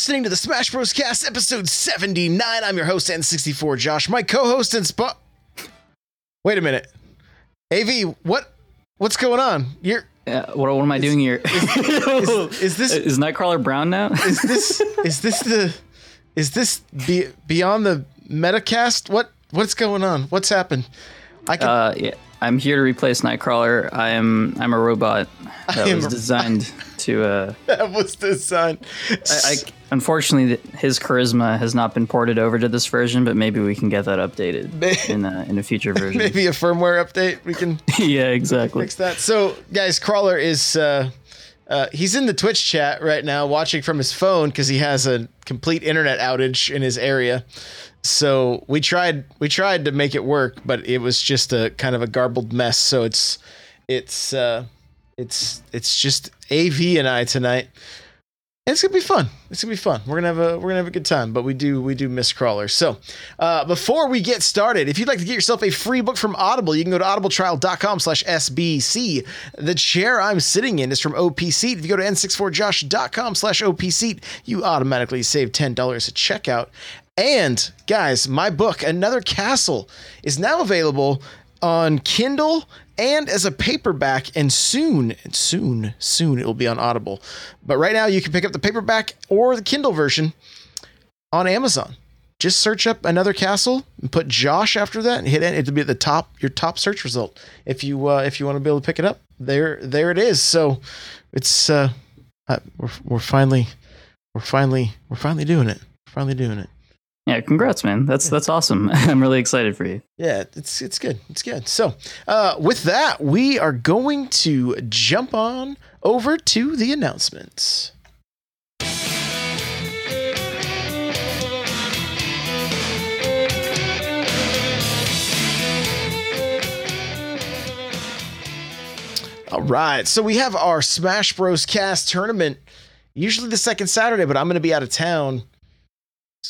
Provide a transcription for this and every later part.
Listening to the Smash Bros. Cast episode 79. I'm your host, N64 Josh. My co-host and spot. Wait a minute. AV, what what's going on? You're Yeah, what, what am I doing here? is, is this Is Nightcrawler brown now? is this is this the is this be, beyond the metacast? What what's going on? What's happened? I can uh, yeah, I'm here to replace Nightcrawler. I am I'm a robot that was designed to. Uh, that was designed. sign. I, I unfortunately his charisma has not been ported over to this version, but maybe we can get that updated in a, in a future version. Maybe a firmware update. We can yeah, exactly. fix that. So, guys, Crawler is uh, uh, he's in the Twitch chat right now, watching from his phone because he has a complete internet outage in his area. So we tried we tried to make it work, but it was just a kind of a garbled mess. So it's it's uh, it's it's just AV and I tonight. It's gonna be fun. It's gonna be fun. We're gonna have a we're gonna have a good time. But we do we do miss crawlers. So uh, before we get started, if you'd like to get yourself a free book from Audible, you can go to audibletrial.com slash SBC. The chair I'm sitting in is from OP Seat. If you go to n64josh.com slash OP Seat, you automatically save $10 at checkout. And guys, my book, Another Castle, is now available on Kindle and as a paperback, and soon, soon, soon it will be on Audible. But right now, you can pick up the paperback or the Kindle version on Amazon. Just search up another castle and put Josh after that and hit it. It'll be at the top, your top search result. If you uh, if you want to be able to pick it up, there there it is. So it's uh, uh we're we're finally we're finally we're finally doing it. We're finally doing it. Yeah, congrats, man. That's that's awesome. I'm really excited for you. Yeah, it's it's good. It's good. So, uh, with that, we are going to jump on over to the announcements. All right, so we have our Smash Bros. Cast tournament, usually the second Saturday, but I'm going to be out of town.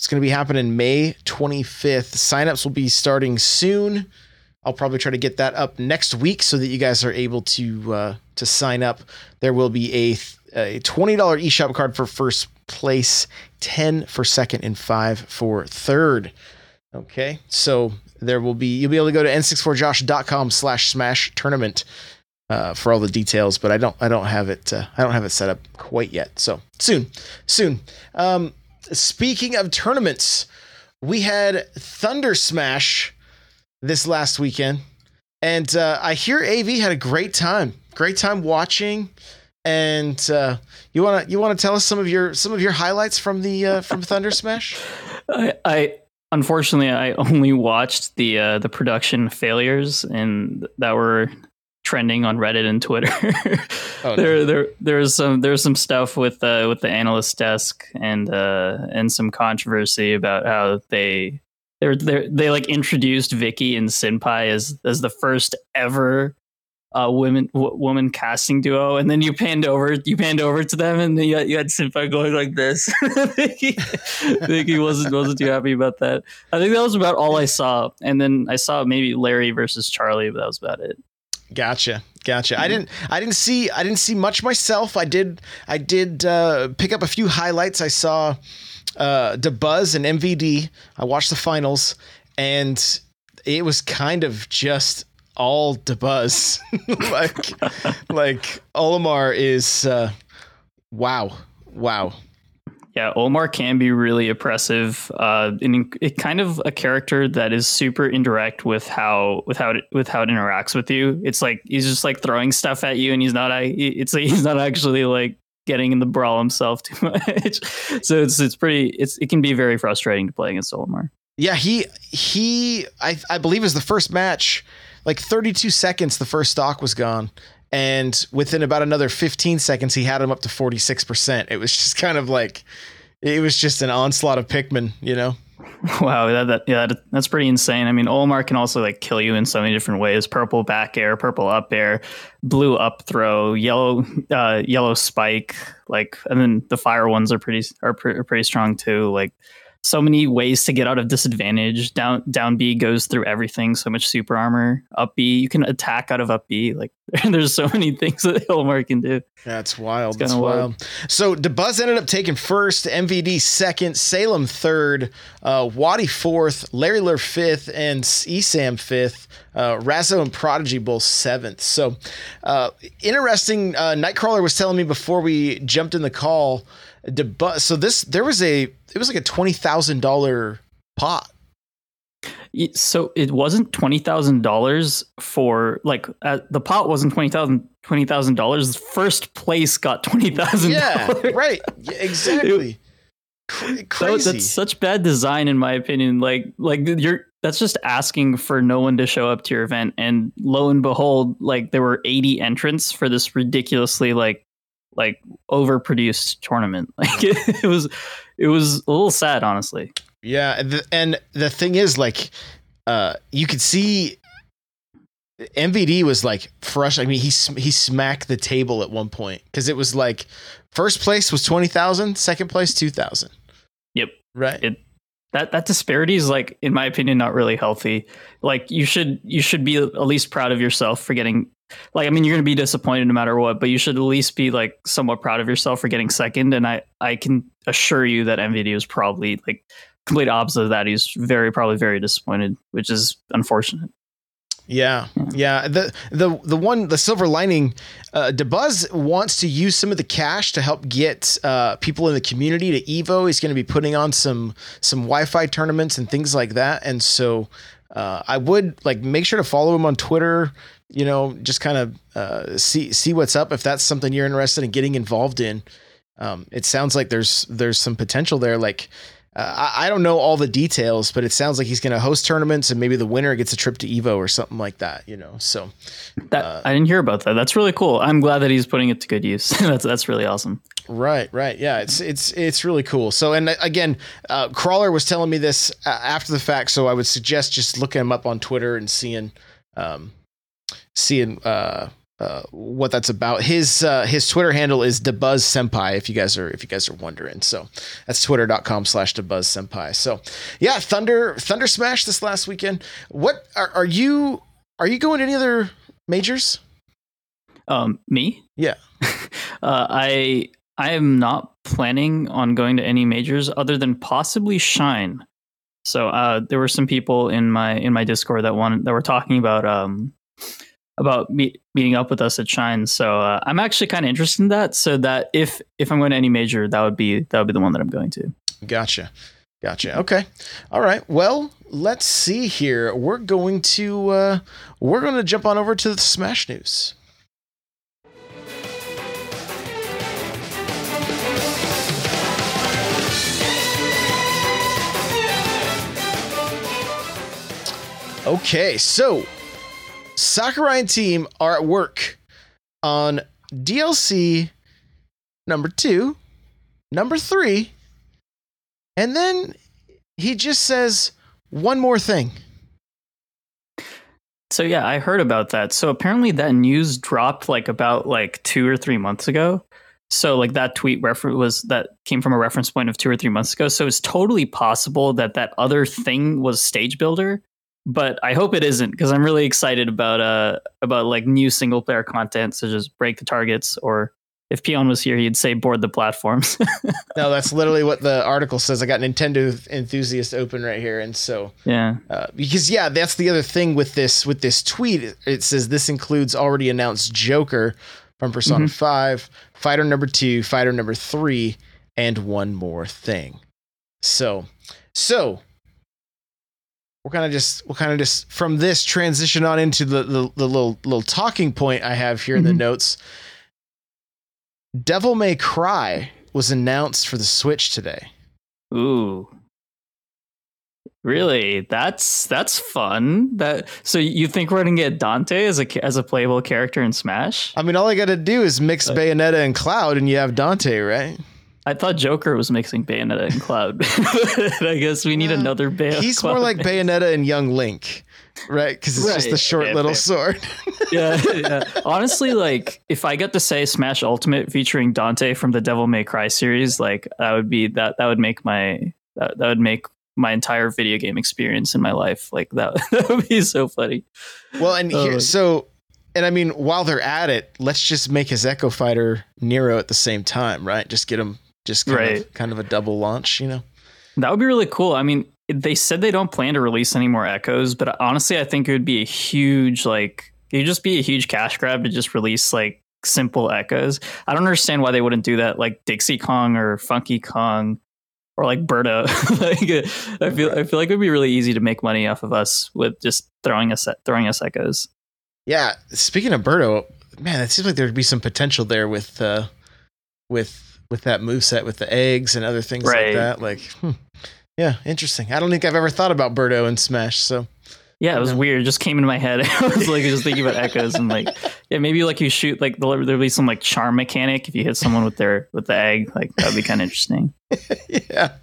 It's going to be happening May 25th. Signups will be starting soon. I'll probably try to get that up next week so that you guys are able to uh, to sign up. There will be a a twenty dollar eShop card for first place, ten for second, and five for third. Okay, so there will be you'll be able to go to n64josh.com slash smash tournament uh, for all the details, but I don't I don't have it uh, I don't have it set up quite yet. So soon, soon. Um, speaking of tournaments, we had Thunder Smash this last weekend, and uh, I hear AV had a great time. Great time watching. And uh, you wanna you wanna tell us some of your some of your highlights from the uh, from Thunder Smash? I, I unfortunately I only watched the uh, the production failures and that were trending on Reddit and Twitter. Oh, no. there there there's some there's some stuff with uh, with the analyst desk and uh, and some controversy about how they they're, they're they like introduced Vicky and Senpai as as the first ever uh, women w- woman casting duo, and then you panned over you panned over to them, and you had, you had Senpai going like this. Vicky, Vicky wasn't wasn't too happy about that. I think that was about all I saw, and then I saw maybe Larry versus Charlie, but that was about it. Gotcha. Gotcha. I didn't I didn't see I didn't see much myself. I did I did uh, pick up a few highlights. I saw uh Dabuz and MVD. I watched the finals and it was kind of just all Dabuz. like like Olimar is uh wow. Wow. Yeah, Omar can be really oppressive. Uh, and it kind of a character that is super indirect with how with how it, with how it interacts with you. It's like he's just like throwing stuff at you, and he's not. It's like he's not actually like getting in the brawl himself too much. so it's it's pretty. It's it can be very frustrating to play against Omar. Yeah, he he I I believe is the first match, like 32 seconds the first stock was gone. And within about another 15 seconds, he had him up to 46%. It was just kind of like it was just an onslaught of Pikmin, you know? Wow, that, that yeah, that, that's pretty insane. I mean, Olimar can also like kill you in so many different ways: purple back air, purple up air, blue up throw, yellow uh, yellow spike. Like, and then the fire ones are pretty are, are pretty strong too. Like, so many ways to get out of disadvantage. Down down B goes through everything. So much super armor. Up B, you can attack out of up B. Like there's so many things that Olimar can do. That's wild. That's wild. wild. So Dabuz ended up taking first, MVD second, Salem third, uh, Waddy fourth, Larry Lurr fifth, and Esam fifth. Uh, Razzo and Prodigy both seventh. So uh, interesting. Uh, Nightcrawler was telling me before we jumped in the call. Dabuz. So this there was a it was like a twenty thousand dollar pot. So it wasn't twenty thousand dollars for like uh, the pot wasn't twenty thousand twenty thousand dollars. First place got twenty thousand. Yeah, right. Yeah, exactly. Cra- crazy. that's such bad design, in my opinion. Like, like you're that's just asking for no one to show up to your event. And lo and behold, like there were 80 entrants for this ridiculously like like overproduced tournament. Like it, was it was a little sad, honestly. Yeah, and the, and the thing is, like, uh, you could see MVD was like fresh. I mean, he sm- he smacked the table at one point because it was like first place was twenty thousand, second place two thousand. Yep. Right. It- That that disparity is like, in my opinion, not really healthy. Like you should you should be at least proud of yourself for getting. Like I mean, you're gonna be disappointed no matter what, but you should at least be like somewhat proud of yourself for getting second. And I I can assure you that MVD is probably like complete opposite of that. He's very probably very disappointed, which is unfortunate. Yeah, yeah. The the the one the silver lining, uh, Dabuz wants to use some of the cash to help get uh, people in the community to Evo. He's going to be putting on some some Wi-Fi tournaments and things like that. And so uh, I would like make sure to follow him on Twitter. You know, just kind of uh, see see what's up if that's something you're interested in getting involved in. Um, it sounds like there's there's some potential there. Like uh, I, I don't know all the details, but it sounds like he's going to host tournaments and maybe the winner gets a trip to Evo or something like that. You know, so That Uh, I didn't hear about that. That's really cool. I'm glad that he's putting it to good use. that's that's really awesome. right, right, yeah, it's it's it's really cool. So and again, uh, Crawler was telling me this uh, after the fact, so I would suggest just looking him up on Twitter and seeing, um, seeing uh, uh, what that's about. His uh, his Twitter handle is Dabuz Senpai. If you guys are if you guys are wondering, so that's twitter.com slash Dabuz Senpai. So yeah, Thunder Thunder Smash this last weekend. What are, are you are you going to any other majors? Um, me? Yeah. uh, I I am not planning on going to any majors other than possibly Shine. So uh, there were some people in my in my Discord that wanted that were talking about um about meet, meeting up with us at Shine. So uh, I'm actually kind of interested in that. So that if if I'm going to any major, that would be that would be the one that I'm going to. Gotcha. Gotcha. Okay. All right. Well, let's see here. We're going to uh we're going to jump on over to the Smash News. Okay, so Sakurai and team are at work on DLC number two, number three, and then he just says one more thing. So yeah, I heard about that. So apparently that news dropped like about like two or three months ago. So like that tweet reference was that came from a reference point of two or three months ago. So it's totally possible that that other thing was Stage Builder, but I hope it isn't because I'm really excited about uh about like new single player content such as Break the Targets or if Peon was here, he'd say board the platforms. No, that's literally what the article says. I got Nintendo enthusiast open right here, and so yeah. uh, because yeah, that's the other thing with this with this tweet. It says this includes already announced Joker from Persona Mhm. Five, Fighter Number Two, Fighter Number Three, and one more thing. So, so we're kind of just we'll kind of just from this transition on into the the, the little little talking point I have here in the Mhm. notes. Devil May Cry was announced for the Switch today. Ooh. Really? That's that's fun. That so you think we're gonna get Dante as a as a playable character in Smash? I mean, all I got to do is mix Bayonetta and Cloud, and you have Dante, right? I thought Joker was mixing Bayonetta and Cloud. But I guess we need Uh, another Bay. He's Cloud more like mix. Bayonetta and Young Link, right? Because it's just Right. the short Okay, little fair. sword. yeah, yeah. Honestly, like if I got to say Smash Ultimate featuring Dante from the Devil May Cry series, like that would be that that would make my That that would make my entire video game experience in my life like that. that would be so funny. Well, and here, Oh. so, and I mean, while they're at it, let's just make his Echo Fighter Nero at the same time, right? Just get him, just kind of, kind of a double launch, you know? That would be really cool. I mean, they said they don't plan to release any more echoes, but honestly, I think it would be a huge like it would just be a huge cash grab to just release like simple echoes. I don't understand why they wouldn't do that like Dixie Kong or Funky Kong or like Birdo. like I feel I feel like it would be really easy to make money off of us with just throwing us throwing us echoes. Yeah. Speaking of Birdo, man, it seems like there'd be some potential there with, uh, with, with that move set with the eggs and other things Right. like that. Like, hmm. yeah, interesting. I don't think I've ever thought about Birdo and Smash. So, Yeah, it was weird. It just came into my head. I was like just thinking about echoes and like yeah, maybe like you shoot like there'll, there'll be some like charm mechanic if you hit someone with their with the egg. Like that'd be kind of interesting. yeah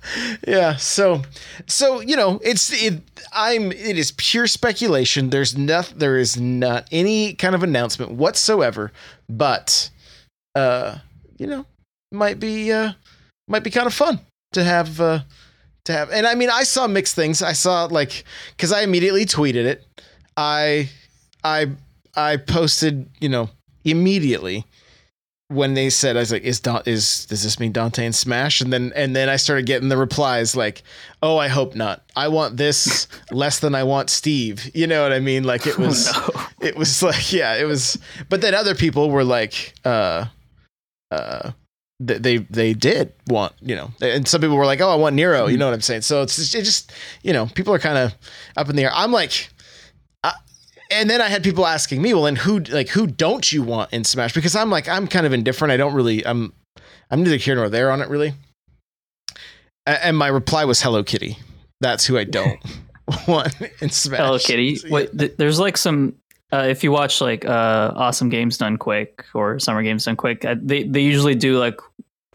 yeah so so you know it's it i'm it is pure speculation there's not there is not any kind of announcement whatsoever but uh you know might be uh might be kind of fun to have uh to have and i mean i saw mixed things i saw like because i immediately tweeted it i i i posted you know immediately when they said I was like, is Don is does this mean Dante and Smash? And then and then I started getting the replies like, oh, I hope not. I want this less than I want Steve. You know what I mean? Like it was Oh, no. it was like yeah, it was. But then other people were like, uh, uh. Th- They they did want you know, and some people were like, "Oh, I want Nero." You mm-hmm. know what I'm saying? So it's just, it just you know, people are kind of up in the air. I'm like, and then I had people asking me, well, and who like who don't you want in Smash? Because I'm like I'm kind of indifferent. I don't really I'm I'm neither here nor there on it really. And my reply was Hello Kitty. That's who I don't want in Smash. Hello Kitty. Wait, th- there's like some. Uh, if you watch like uh, Awesome Games Done Quick or Summer Games Done Quick, uh, they they usually do like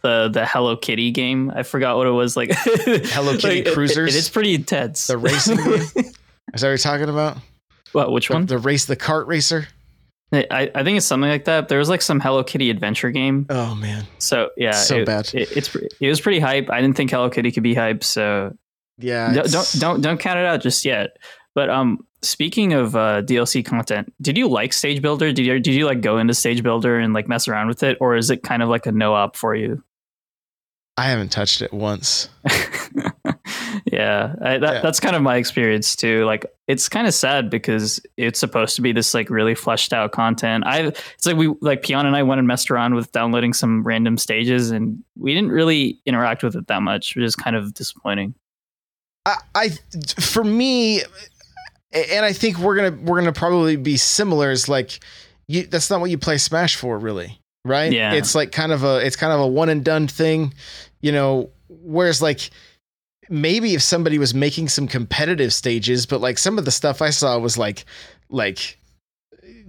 the the Hello Kitty game. I forgot what it was like. Hello Kitty Like, Cruisers? It, it's pretty intense. The racing game? Is that what you're talking about? what? Which The, one? the race, the cart racer. I, I think it's something like that. There was like some Hello Kitty adventure game. Oh man, So yeah, So it, bad. It, it's it was pretty hype. I didn't think Hello Kitty could be hype, so yeah. don't, don't don't don't count it out just yet. But um, speaking of uh, DLC content, did you like Stage Builder? Did you did you like go into Stage Builder and like mess around with it, or is it kind of like a no op for you? I haven't touched it once. yeah, I, that, Yeah. that's kind of my experience too. Like, it's kind of sad because it's supposed to be this like really fleshed out content. I it's like we like Peon and I went and messed around with downloading some random stages, and we didn't really interact with it that much, which is kind of disappointing. I, I for me and I think we're gonna we're gonna probably be similar is like you that's not what you play Smash for really right Yeah. it's like kind of a it's kind of a one and done thing you know whereas like maybe if somebody was making some competitive stages but like some of the stuff I saw was like like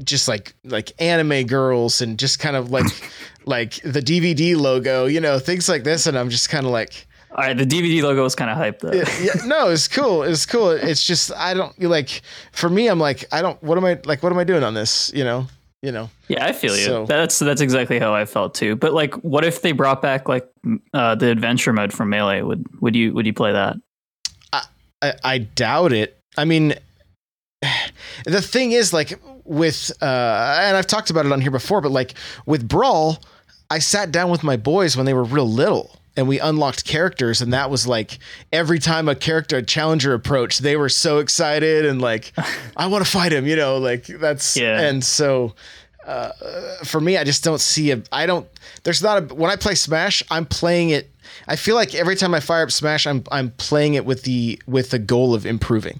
just like like anime girls and just kind of like like the DVD logo you know things like this and I'm just kind of like All right, the DVD logo was kind of hype though. yeah, yeah, no, it's cool. It's cool. It's just I don't you like for me. I'm like I don't. What am I like? What am I doing on this? You know. You know. Yeah, I feel you. So- that's that's exactly how I felt too. But like, what if they brought back like uh, the adventure mode from Melee? Would would you would you play that? I, I doubt it. I mean, the thing is like with uh, and I've talked about it on here before, but like with Brawl, I sat down with my boys when they were real little. And we unlocked characters, and that was like every time a character, a challenger approached, they were so excited and like, I want to fight him, you know, like that's Yeah. And so, uh, for me, I just don't see a. I don't. There's not a. When I play Smash, I'm playing it. I feel like every time I fire up Smash, I'm I'm playing it with the with the goal of improving,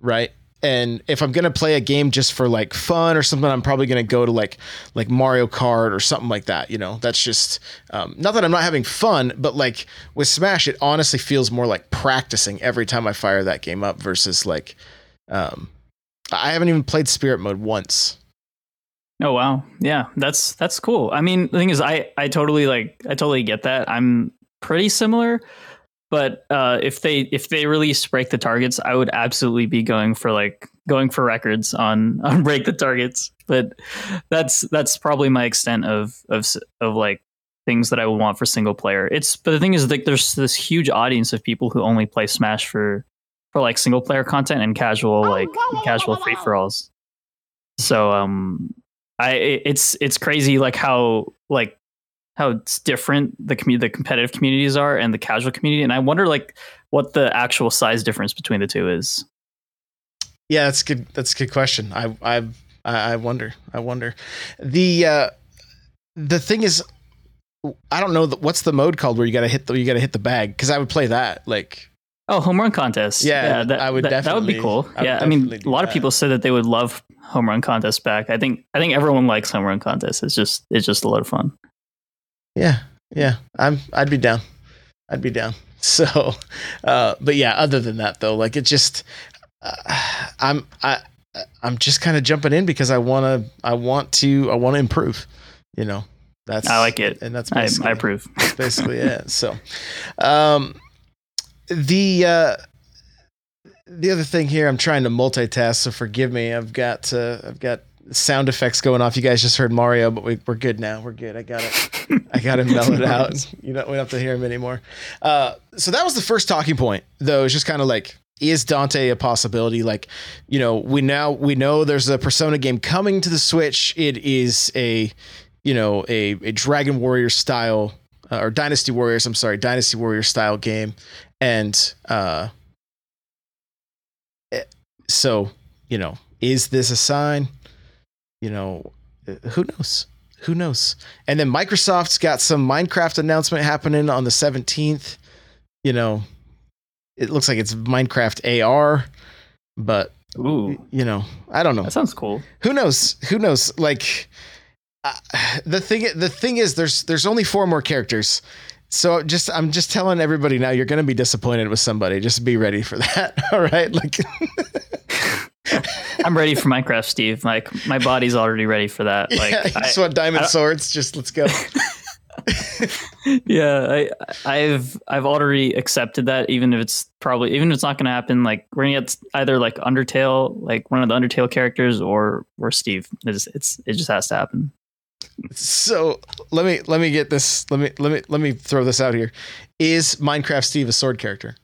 right? And if I'm gonna play a game just for like fun or something, I'm probably gonna go to like like Mario Kart or something like that. You know, that's just um, not that I'm not having fun, but like with Smash, it honestly feels more like practicing every time I fire that game up versus like um, I haven't even played Spirit Mode once. Oh wow, yeah, that's that's cool. I mean, the thing is, I I totally like I totally get that. I'm pretty similar, but uh, if they if they release break the targets, I would absolutely be going for like going for records on on break the targets. But that's that's probably my extent of of of like things that I would want for single player. It's but the thing is like there's this huge audience of people who only play Smash for for like single player content and casual like casual free for alls. So um I it's it's crazy like how like how it's different the commu- the competitive communities are and the casual community and I wonder like what the actual size difference between the two is. Yeah, that's good. That's a good question. I I I wonder. I wonder. The uh, the thing is, I don't know. What's the mode called where you gotta hit the you gotta hit the bag? Because I would play that. Like, oh, home run contest. Yeah, that, I would that, that would be cool. yeah, I mean, a lot that. of people said that they would love home run contest back. I think I think everyone likes home run contest. It's just it's just a lot of fun. Yeah, yeah. I'm I'd be down. I'd be down. So, uh, but yeah. Other than that, though, like it just, uh, I'm I I'm just kind of jumping in because I want to I want to I want to improve. You know, that's I like it, and that's I, I approve. That's basically it. So, um, the uh, the other thing here, I'm trying to multitask, so forgive me. I've got uh, I've got sound effects going off. You guys just heard Mario, but we, we're good now. We're good. I got it. I got him mellowed out. You don't we don't have to hear him anymore. Uh, so that was the first talking point, though. It's just kind of like is Dante a possibility? Like, you know, we now we know there's a Persona game coming to the Switch. It is a, you know, a a Dragon Warrior style uh, or Dynasty Warriors. I'm sorry, Dynasty Warrior style game, and uh, so you know, is this a sign? You know, who knows? Who knows? And then Microsoft's got some Minecraft announcement happening on the 17th. You know, it looks like it's Minecraft AR, but Ooh, you know, I don't know. That sounds cool. Who knows? Who knows? Like uh, the thing the thing is there's there's only four more characters. So just I'm just telling everybody now you're going to be disappointed with somebody. Just be ready for that. All right? Like I'm ready for Minecraft, Steve. Like my body's already ready for that. Like yeah, I just want diamond swords. Just let's go. yeah, I, I've I've already accepted that, even if it's probably even if it's not going to happen. Like we're gonna get either like Undertale, like one of the Undertale characters, or or Steve. It's it's it just has to happen. So let me let me get this. Let me let me let me throw this out here. Is Minecraft Steve a sword character?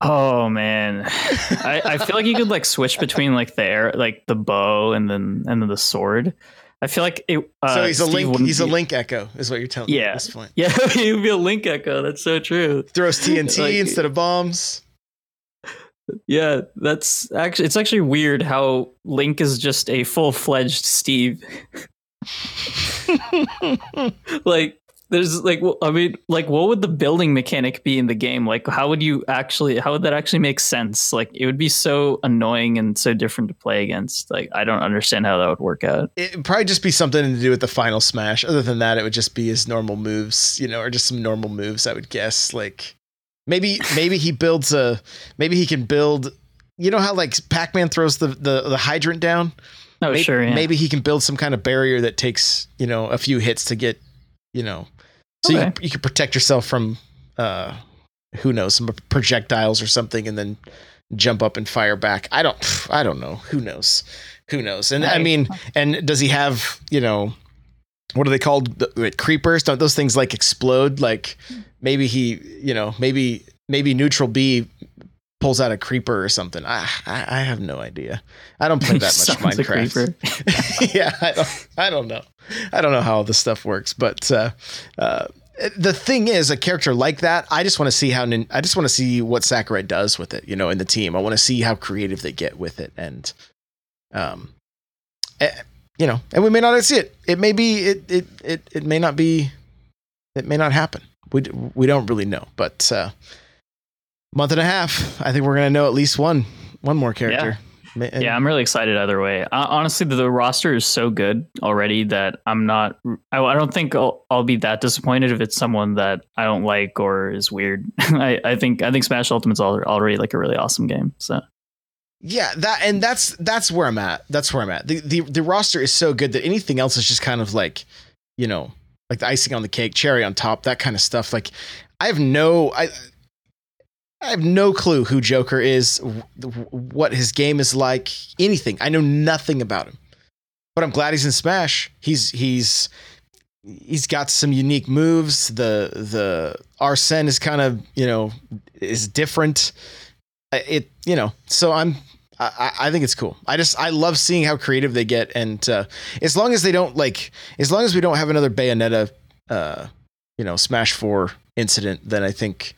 Oh man, I, I feel like you could like switch between like the air, like the bow, and then and then the sword. I feel like it. Uh, so he's a Steve link. He's be, a link echo, is what you're telling yeah. me at this point. Yeah, he would be a link echo. That's so true. Throws TNT like, instead of bombs. Yeah, that's actually it's actually weird how Link is just a full fledged Steve. like there's like I mean like what would the building mechanic be in the game? Like how would you actually how would that actually make sense? Like it would be so annoying and so different to play against. Like I don't understand how that would work out. It'd probably just be something to do with the final smash. Other than that, it would just be his normal moves, you know, or just some normal moves, I would guess. Like maybe maybe he builds a maybe he can build you know how like Pac-Man throws the the, the hydrant down? Oh maybe, sure, yeah. Maybe he can build some kind of barrier that takes, you know, a few hits to get, you know, so okay. you, you can protect yourself from uh who knows some projectiles or something and then jump up and fire back. I don't i don't know. Who knows? Who knows? And i mean and does he have you know what are they called? Like creepers? Don't those things like explode? Like maybe he you know maybe maybe neutral b pulls out a creeper or something. I i, I have no idea. I don't play that much minecraft. yeah I don't, I don't know. I don't know how all this stuff works but uh uh the thing is a character like that i just want to see how i just want to see what sakurai does with it you know in the team. I want to see how creative they get with it and um eh, you know and we may not see it. It may be it it it, it may not be it may not happen. We we don't really know but uh month and a half i think we're gonna know at least one one more character yeah. And yeah, I'm really excited either way. Uh, honestly, the, the, roster is so good already that I'm not. I, I don't think I'll, I'll, be that disappointed if it's someone that I don't like or is weird. I, I think I think Smash Ultimate's already like a really awesome game. So yeah, that and that's that's where I'm at. That's where I'm at. The the the roster is so good that anything else is just kind of like, you know, like the icing on the cake, cherry on top, that kind of stuff. Like I have no I I have no clue who Joker is, what his game is like, anything. I know nothing about him. But I'm glad he's in Smash. He's he's he's got some unique moves. The the Arsene is kind of you know is different. It you know so I'm I, I think it's cool. I just I love seeing how creative they get, and uh, as long as they don't like, as long as we don't have another Bayonetta, uh, you know, Smash Four incident, then I think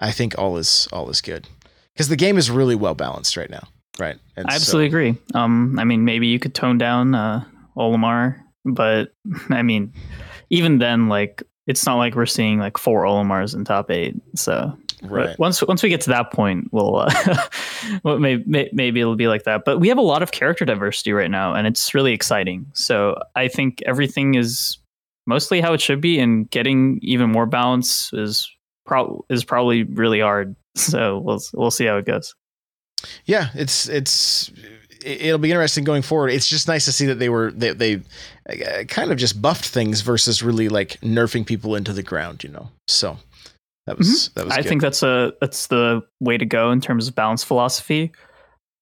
I think all is all is good because the game is really well balanced right now, right? And I absolutely so, agree. Um, I mean, maybe you could tone down uh, Olimar, but I mean, even then, like it's not like we're seeing like four Olimars in top eight. So right. once once we get to that point, we'll uh, well, maybe maybe it'll be like that. But we have a lot of character diversity right now, and it's really exciting. So I think everything is mostly how it should be, and getting even more balance is pro- is probably really hard. So we'll we'll see how it goes. Yeah, it's it's it'll be interesting going forward. It's just nice to see that they were they they uh, kind of just buffed things versus really like nerfing people into the ground, you know. So that was mm-hmm. that was. I good. think that's a that's the way to go in terms of balance philosophy.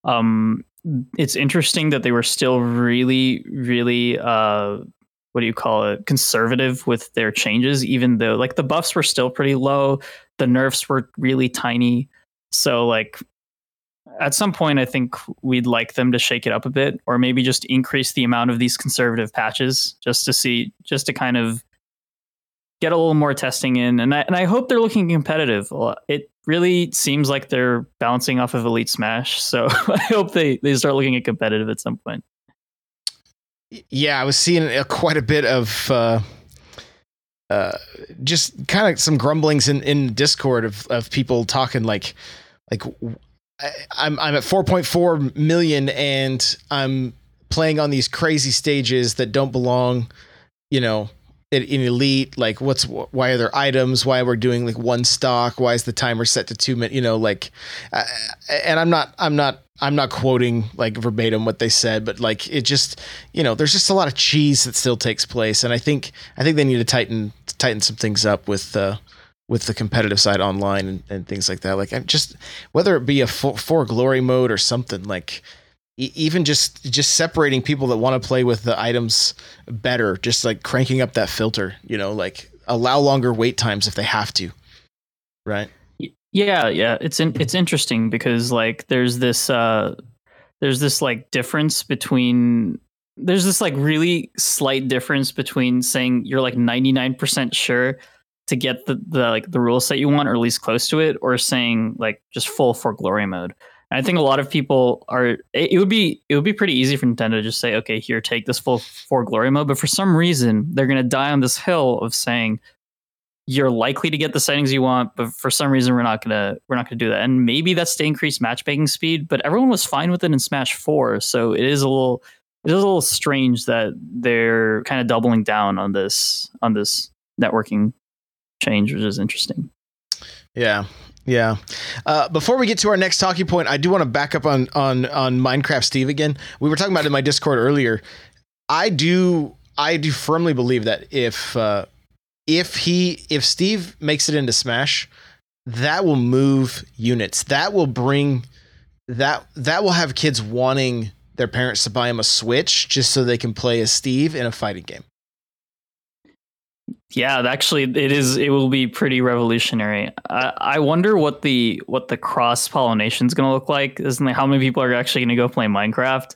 Um, it's interesting that they were still really really uh what do you call it conservative with their changes even though like the buffs were still pretty low the nerfs were really tiny so like at some point, I think we'd like them to shake it up a bit, or maybe just increase the amount of these conservative patches, just to see, just to kind of get a little more testing in. And I, and I hope they're looking competitive. It really seems like they're bouncing off of Elite Smash, so I hope they they start looking at competitive at some point. Yeah, I was seeing a, quite a bit of. Uh uh, just kind of some grumblings in, in Discord of, of people talking like, like I'm I'm at 4.4 million and I'm playing on these crazy stages that don't belong, you know, in, in elite. Like, what's why are there items? Why we're doing like one stock? Why is the timer set to two minutes? You know, like, uh, and I'm not I'm not I'm not quoting like verbatim what they said, but like it just you know there's just a lot of cheese that still takes place, and I think I think they need to tighten tighten some things up with uh, with the competitive side online and, and things like that. Like I'm just whether it be a for, for glory mode or something like even just just separating people that want to play with the items better, just like cranking up that filter, you know, like allow longer wait times if they have to. Right? Yeah, yeah, it's in, it's interesting because like there's this uh there's this like difference between there's this like really slight difference between saying you're like 99% sure to get the, the like the rule set you want or at least close to it or saying like just full for glory mode. And i think a lot of people are it, it, would be it would be pretty easy for nintendo to just say okay here take this full for glory mode. But for some reason they're going to die on this hill of saying you're likely to get the settings you want but for some reason we're not to we're not to do that and maybe that's to increase matchmaking speed but everyone was fine with it in smash 4 so it is a little it is a little strange that they're kind of doubling down on this on this networking change, which is interesting. Yeah. Yeah. Uh, before we get to our next talking point, I do want to back up on on on Minecraft Steve again. We were talking about it in my Discord earlier. I do I do firmly believe that if uh, if he if Steve makes it into Smash, that will move units. That will bring that that will have kids wanting their parents to buy him a Switch just so they can play as Steve in a fighting game. Yeah, actually, it is. It will be pretty revolutionary. I, I wonder what the what the cross pollination is going to look like. Isn't like how many people are actually going to go play Minecraft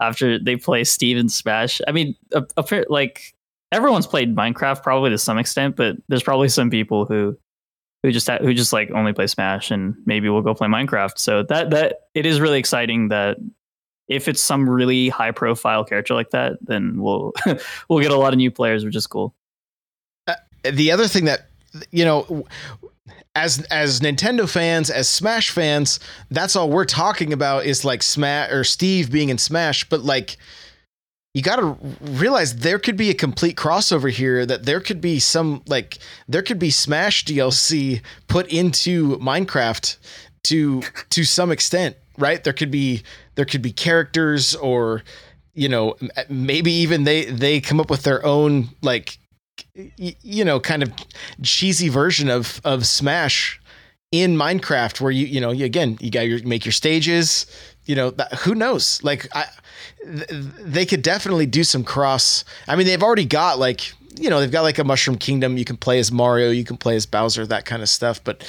after they play Steve and Smash? I mean, a, a, like everyone's played Minecraft probably to some extent, but there's probably some people who who just ha- who just like only play Smash and maybe we'll go play Minecraft. So that that it is really exciting that if it's some really high profile character like that, then we'll we'll get a lot of new players, which is cool uh, the other thing that you know as as Nintendo fans, as Smash fans, that's all we're talking about is like Smash or Steve being in Smash, but like you got to realize there could be a complete crossover here that there could be some like there could be Smash DLC put into Minecraft to to some extent, right? There could be there could be characters or you know maybe even they they come up with their own like you know kind of cheesy version of of Smash in Minecraft where you you know again you got your make your stages you know that, who knows like I th- they could definitely do some cross I mean they've already got like you know they've got like a Mushroom Kingdom. You can play as Mario, you can play as Bowser, that kind of stuff. But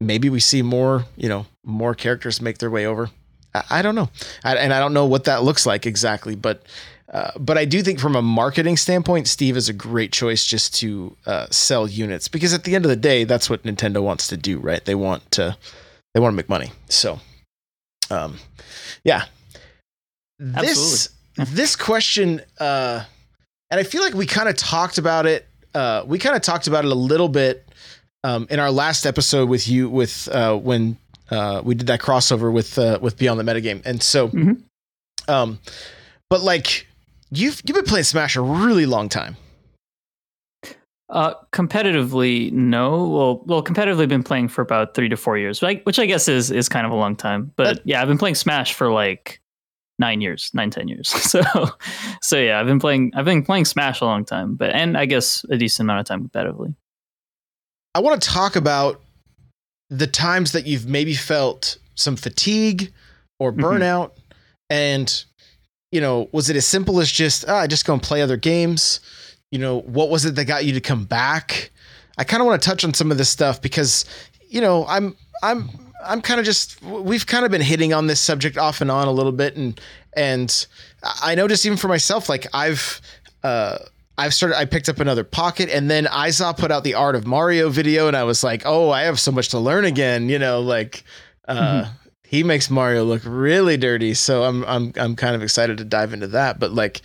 maybe we see more, you know, more characters make their way over. I, I don't know, I, and I don't know what that looks like exactly, but. Uh, but I do think from a marketing standpoint, Steve is a great choice just to uh, sell units because at the end of the day, that's what Nintendo wants to do, right? They want to they want to make money. So, um, yeah, this this question, uh, and I feel like we kind of talked about it. Uh, we kind of talked about it a little bit um, in our last episode with you with uh, when uh, we did that crossover with uh, with Beyond the Metagame, and so, Mhm. um, but like you've you've been playing Smash a really long time. Uh, competitively, no. Well, well, competitively, been playing for about three to four years, like, which I guess is is kind of a long time. But That- yeah, I've been playing Smash for like nine years, nine ten years. So, so yeah, I've been playing. I've been playing Smash a long time, but and I guess a decent amount of time competitively. I want to talk about the times that you've maybe felt some fatigue or Mhm. burnout. And, you know, was it as simple as just, ah, I just go and play other games? You know, what was it that got you to come back? I kind of want to touch on some of this stuff because, you know, I'm, I'm, I'm kind of just, we've kind of been hitting on this subject off and on a little bit. And, and I noticed even for myself, like I've, uh, I've started. I picked up another pocket, and then I saw put out the Art of Mario video, and I was like, "Oh, I have so much to learn again." You know, like uh, he makes Mario look really dirty. So I'm I'm I'm kind of excited to dive into that. But like,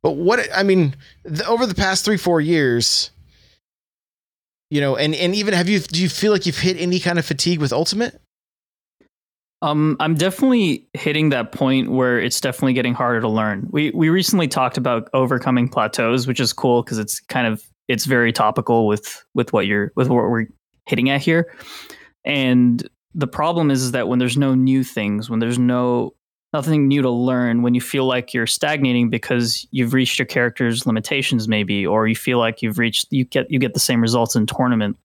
but what I mean, the, over the past three four years, you know, and and even have you do you feel like you've hit any kind of fatigue with Ultimate? Um, I'm definitely hitting that point where it's definitely getting harder to learn. We we recently talked about overcoming plateaus, which is cool because it's kind of it's very topical with with what you're with what we're hitting at here. And the problem is, is that when there's no new things, when there's no nothing new to learn, when you feel like you're stagnating because you've reached your character's limitations, maybe, or you feel like you've reached you get you get the same results in tournament.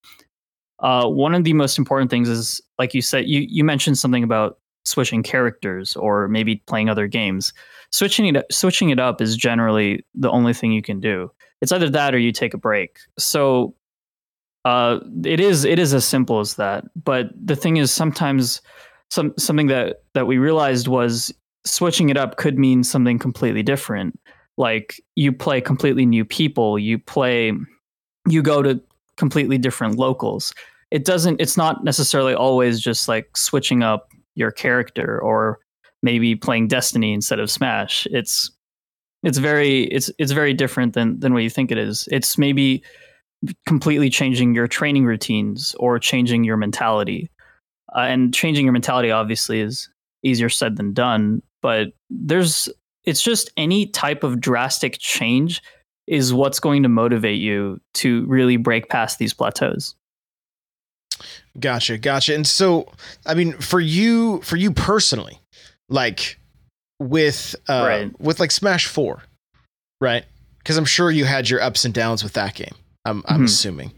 Uh, one of the most important things is, like you said, you you mentioned something about switching characters or maybe playing other games. Switching it switching it up is generally the only thing you can do. It's either that or you take a break. So uh, it is it is as simple as that. But the thing is, sometimes some something that that we realized was switching it up could mean something completely different. Like you play completely new people, you play, you go to completely different locals. It doesn't. It's not necessarily always just like switching up your character or maybe playing Destiny instead of Smash. It's it's very it's it's very different than than what you think it is. It's maybe completely changing your training routines or changing your mentality. Uh, and changing your mentality obviously is easier said than done, but there's it's just any type of drastic change is what's going to motivate you to really break past these plateaus. Gotcha, gotcha. And so, I mean, for you, for you personally, like with uh, Right. with like Smash Four, right? Because I'm sure you had your ups and downs with that game. I'm I'm Mhm. assuming,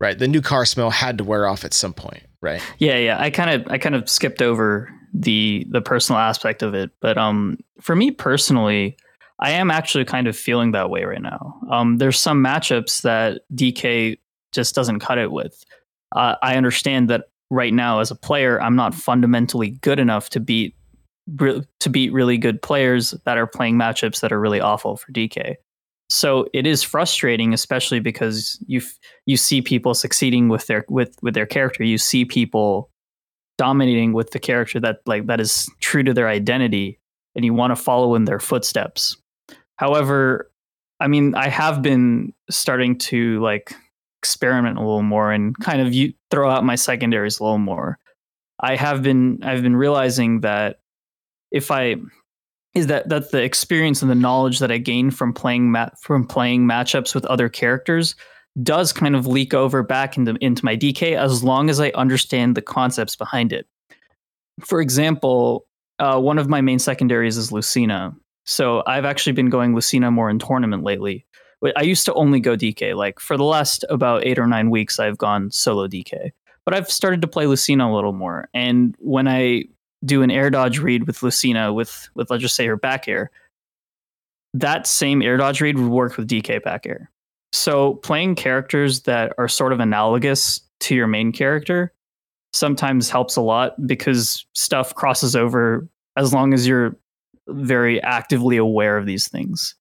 right? The new car smell had to wear off at some point, right? Yeah, yeah. I kind of I kind of skipped over the the personal aspect of it, but um for me personally, I am actually kind of feeling that way right now. Um there's some matchups that DK just doesn't cut it with. Uh, I understand that right now as a player, I'm not fundamentally good enough to beat to beat really good players that are playing matchups that are really awful for DK. So it is frustrating, especially because you you see people succeeding with their with with their character. You see people dominating with the character that like that is true to their identity, and you want to follow in their footsteps. However, I mean, I have been starting to like experiment a little more and kind of you, throw out my secondaries a little more. I have been I've been realizing that if I is that that the experience and the knowledge that I gain from playing ma- from playing matchups with other characters does kind of leak over back into into my DK as long as I understand the concepts behind it. For example, uh, one of my main secondaries is Lucina. So I've actually been going Lucina more in tournament lately. I used to only go DK. Like for the last about eight or nine weeks, I've gone solo DK. But I've started to play Lucina a little more. And when I do an air dodge read with Lucina with with let's just say her back air, that same air dodge read would work with DK back air. so playing characters that are sort of analogous to your main character sometimes helps a lot because stuff crosses over as long as you're very actively aware of these things.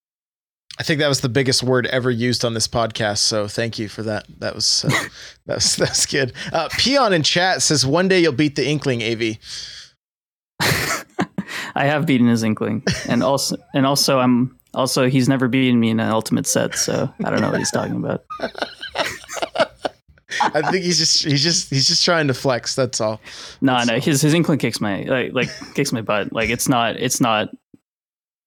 I think that was the biggest word ever used on this podcast. So thank you for that. That was uh, that's that's good. Uh, Peon in chat says one day you'll beat the Inkling. Av. I have beaten his Inkling, and also and also I'm also he's never beaten me in an Ultimate set. So I don't know what he's talking about. I think he's just he's just he's just trying to flex. That's all. No, that's no, his his Inkling kicks my like like kicks my butt. Like it's not it's not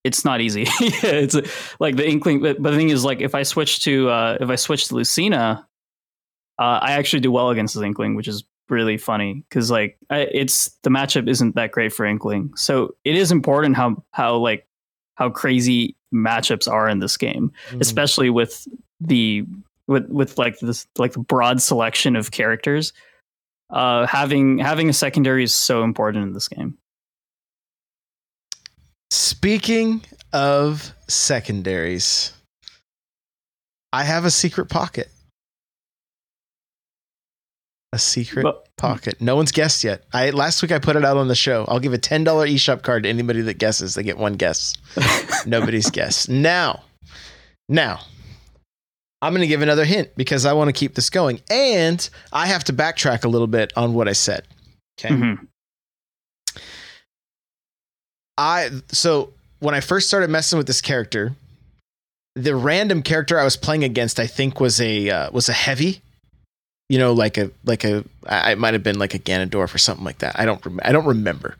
it's not easy. it's like the Inkling, but, but, the thing is, like if I switch to uh, if I switch to Lucina, uh, I actually do well against the Inkling, which is really funny because like I, it's the matchup isn't that great for Inkling. So it is important how how like how crazy matchups are in this game, mm. especially with the with with like this like the broad selection of characters. Uh, having having a secondary is so important in this game. Speaking of secondaries, I have a secret pocket. A secret but, pocket. No one's guessed yet. I last week I put it out on the show. I'll give a ten dollar eShop card to anybody that guesses. They get one guess. Nobody's guessed. Now, now, I'm going to give another hint because I want to keep this going, and I have to backtrack a little bit on what I said. Okay. Mm-hmm. I so when I first started messing with this character, the random character I was playing against, I think was a uh, was a heavy, you know, like a like a I might have been like a Ganondorf or something like that. I don't rem- I don't remember.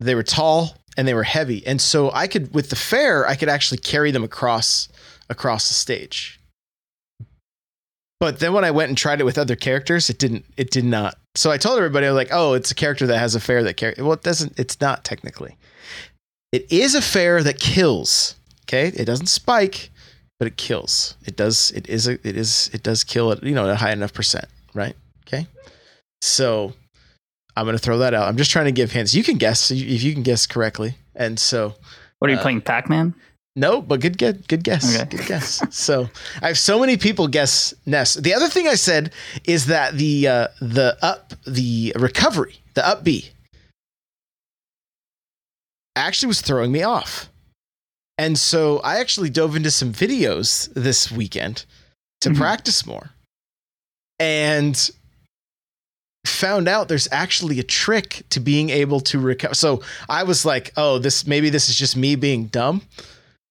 They were tall and they were heavy, and so I could with the fair I could actually carry them across across the stage. But then when I went and tried it with other characters, it didn't. It did not. So I told everybody, I was like, "Oh, it's a character that has a fair that carry." Well, it doesn't. It's not technically. It is a fair that kills. Okay, it doesn't spike, but it kills. It does. It is a. It is. It does kill at you know a high enough percent. Right. Okay. So I'm gonna throw that out. I'm just trying to give hints. You can guess if you can guess correctly. And so, what are you uh, playing, Pac Man? No, but good, good, good guess. Okay. Good guess. so I have so many people guess Ness. The other thing I said is that the uh, the up the recovery, the up B, actually was throwing me off, and so I actually dove into some videos this weekend to mm-hmm. practice more, and found out there's actually a trick to being able to recover. So I was like, oh, this maybe this is just me being dumb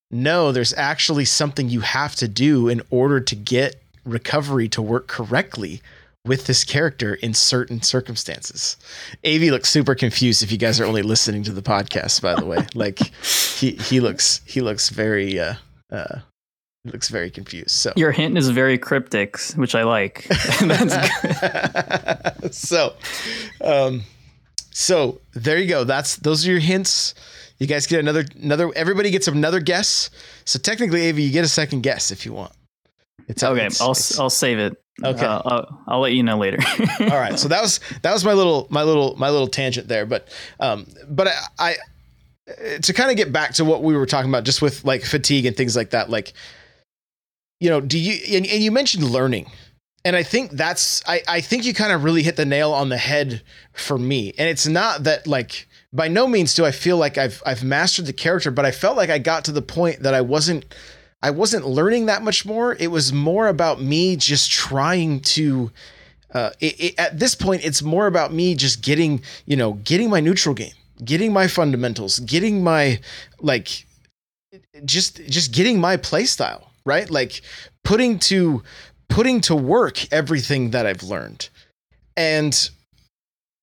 no, there's actually something you have to do in order to get recovery to work correctly with this character in certain circumstances. Av looks super confused if you guys are only listening to the podcast, by the way. like he he looks he looks very uh uh looks very confused. So your hint is very cryptic, which I like. so um so there you go. That's those are your hints. You guys get another another. Everybody gets another guess. So technically, Av, you get a second guess if you want. It's okay. It's, I'll it's, I'll save it. Okay. Uh, I'll, I'll, let you know later. All right. So that was that was my little my little my little tangent there, but um, but I, I to kind of get back to what we were talking about, just with like fatigue and things like that, like you know, do you and, and you mentioned learning and I think that's I, I think you kind of really hit the nail on the head for me. And it's not that like by no means do I feel like I've I've mastered the character, but I felt like I got to the point that I wasn't I wasn't learning that much more. It was more about me just trying to uh, it, it, at this point, it's more about me just getting, you know, getting my neutral game, getting my fundamentals, getting my like, just just getting my play style, right? Like putting to putting to work everything that I've learned, and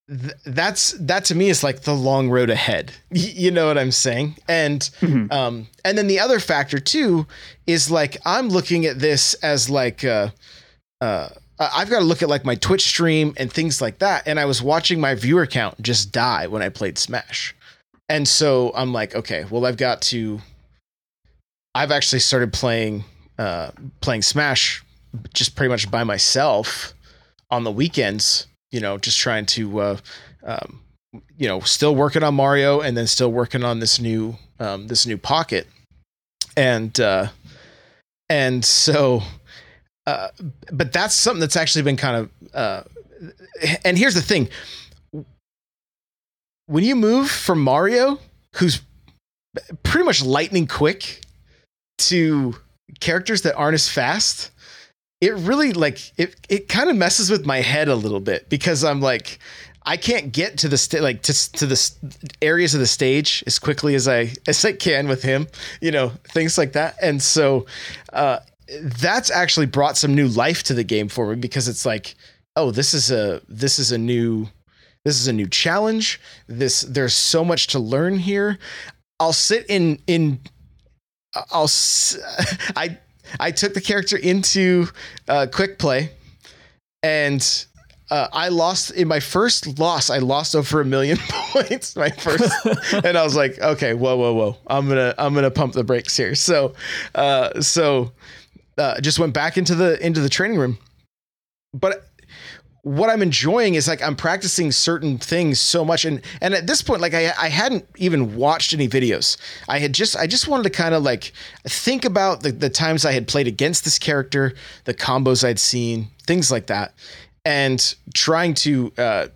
th- that's that to me is like the long road ahead. Y- you know what I'm saying? And mm-hmm. um, and then the other factor too is like I'm looking at this as like uh, uh, I've got to look at like my Twitch stream and things like that. And I was watching my viewer count just die when I played Smash. And so I'm like, okay, well, I've got to. I've actually started playing uh, playing Smash just pretty much by myself on the weekends you know, just trying to, uh, um, you know, still working on Mario and then still working on this new, um, this new pocket. And, uh, and so, uh, but that's something that's actually been kind of. Uh, and here's the thing: when you move from Mario, who's pretty much lightning quick, to characters that aren't as fast, it really like it. It kind of messes with my head a little bit because I'm like. I can't get to the sta- like to to the areas of the stage as quickly as I as I can with him, you know, things like that. And so uh, that's actually brought some new life to the game for me because it's like, oh, this is a this is a new this is a new challenge. This there's so much to learn here. I'll sit in in I'll I I took the character into uh, quick play and uh, I lost in my first loss. I lost over a million points. My first, and I was like, okay, whoa, whoa, whoa. I'm gonna, I'm gonna pump the brakes here. So, uh, so, uh, just went back into the into the training room. But what I'm enjoying is like I'm practicing certain things so much, and and at this point, like I I hadn't even watched any videos. I had just I just wanted to kind of like think about the the times I had played against this character, the combos I'd seen, things like that and trying to uh,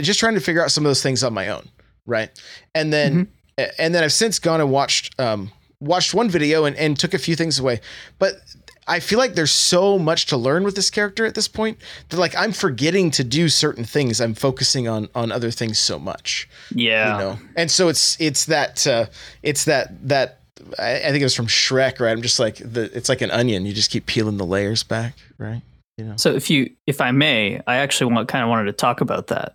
just trying to figure out some of those things on my own, right? And then and then I've since gone and watched um, watched one video and, and took a few things away, but I feel like there's so much to learn with this character at this point that like I'm forgetting to do certain things. I'm focusing on on other things so much, Yeah. you know. And so it's it's that uh, it's that that I, I think it was from Shrek, right? I'm just like the it's like an onion. You just keep peeling the layers back, right? You know. So if you if I may, I actually want kind of wanted to talk about that.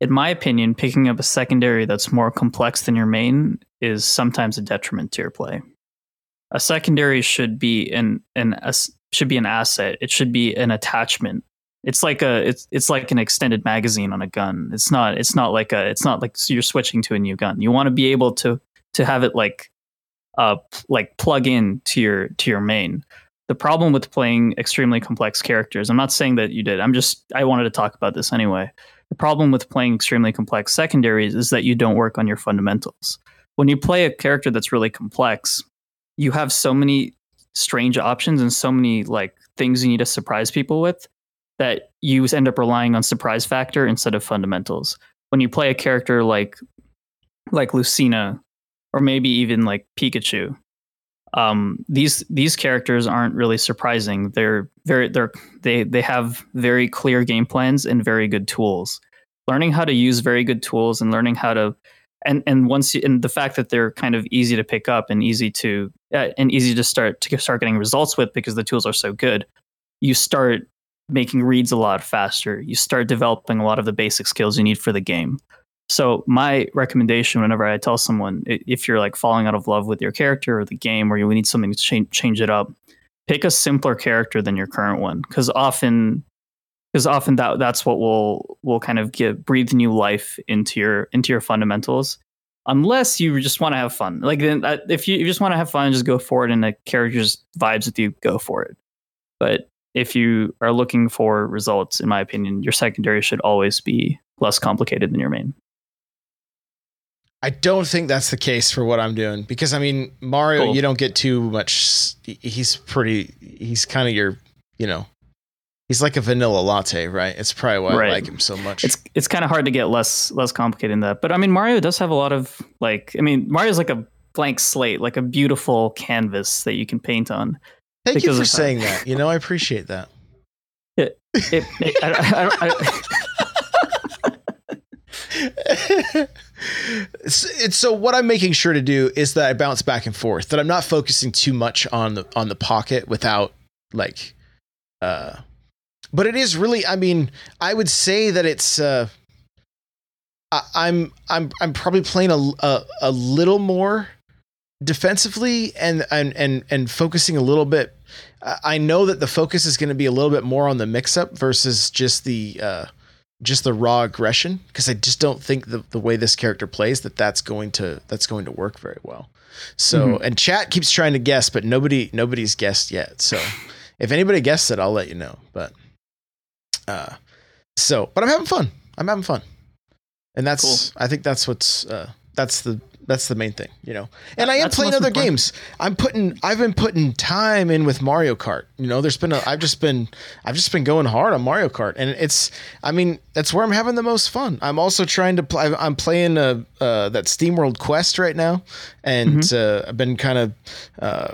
In my opinion, picking up a secondary that's more complex than your main is sometimes a detriment to your play. A secondary should be an an should be an asset. It should be an attachment. It's like a it's it's like an extended magazine on a gun. It's not it's not like a it's not like you're switching to a new gun. You want to be able to to have it like uh like plug in to your to your main the problem with playing extremely complex characters i'm not saying that you did i'm just i wanted to talk about this anyway the problem with playing extremely complex secondaries is that you don't work on your fundamentals when you play a character that's really complex you have so many strange options and so many like things you need to surprise people with that you end up relying on surprise factor instead of fundamentals when you play a character like like lucina or maybe even like pikachu um, these these characters aren't really surprising. They're very they're they they have very clear game plans and very good tools. Learning how to use very good tools and learning how to and and once you, and the fact that they're kind of easy to pick up and easy to uh, and easy to start to start getting results with because the tools are so good, you start making reads a lot faster. You start developing a lot of the basic skills you need for the game. So my recommendation, whenever I tell someone, if you're like falling out of love with your character or the game, or you need something to change, change it up, pick a simpler character than your current one, because often, because often that that's what will will kind of give breathe new life into your into your fundamentals. Unless you just want to have fun, like then uh, if you, you just want to have fun, just go for it, and the character's vibes with you, go for it. But if you are looking for results, in my opinion, your secondary should always be less complicated than your main. I don't think that's the case for what I'm doing because I mean Mario, Cool. you don't get too much. He's pretty. He's kind of your, you know, he's like a vanilla latte, right? It's probably why Right. I like him so much. it's it's kind of hard to get less less complicated than that. But I mean, Mario does have a lot of like. I mean, Mario's like a blank slate, like a beautiful canvas that you can paint on. Thank you for of- saying that. You know, I appreciate that. It, it, I, I, I, I, it's, it's so what I'm making sure to do is that I bounce back and forth. That I'm not focusing too much on the on the pocket without like, uh, but it is really. I mean, I would say that it's. Uh, I, I'm I'm I'm probably playing a, a a little more defensively and and and and focusing a little bit. I know that the focus is going to be a little bit more on the mix up versus just the. Uh, just the raw aggression because I just don't think the, the way this character plays that that's going to that's going to work very well. So and chat keeps trying to guess, but nobody nobody's guessed yet. So if anybody guessed it, I'll let you know. But uh, so but I'm having fun. I'm having fun, and that's I think that's what's uh that's the that's the main thing, you know. And I am That's playing other important. games. I'm putting I've been putting time in with Mario Kart. You know, there's been a I've just been I've just been going hard on Mario Kart and it's I mean, that's where I'm having the most fun. I'm also trying to play I'm playing uh, uh that Steam World Quest right now and uh, I've been kind of uh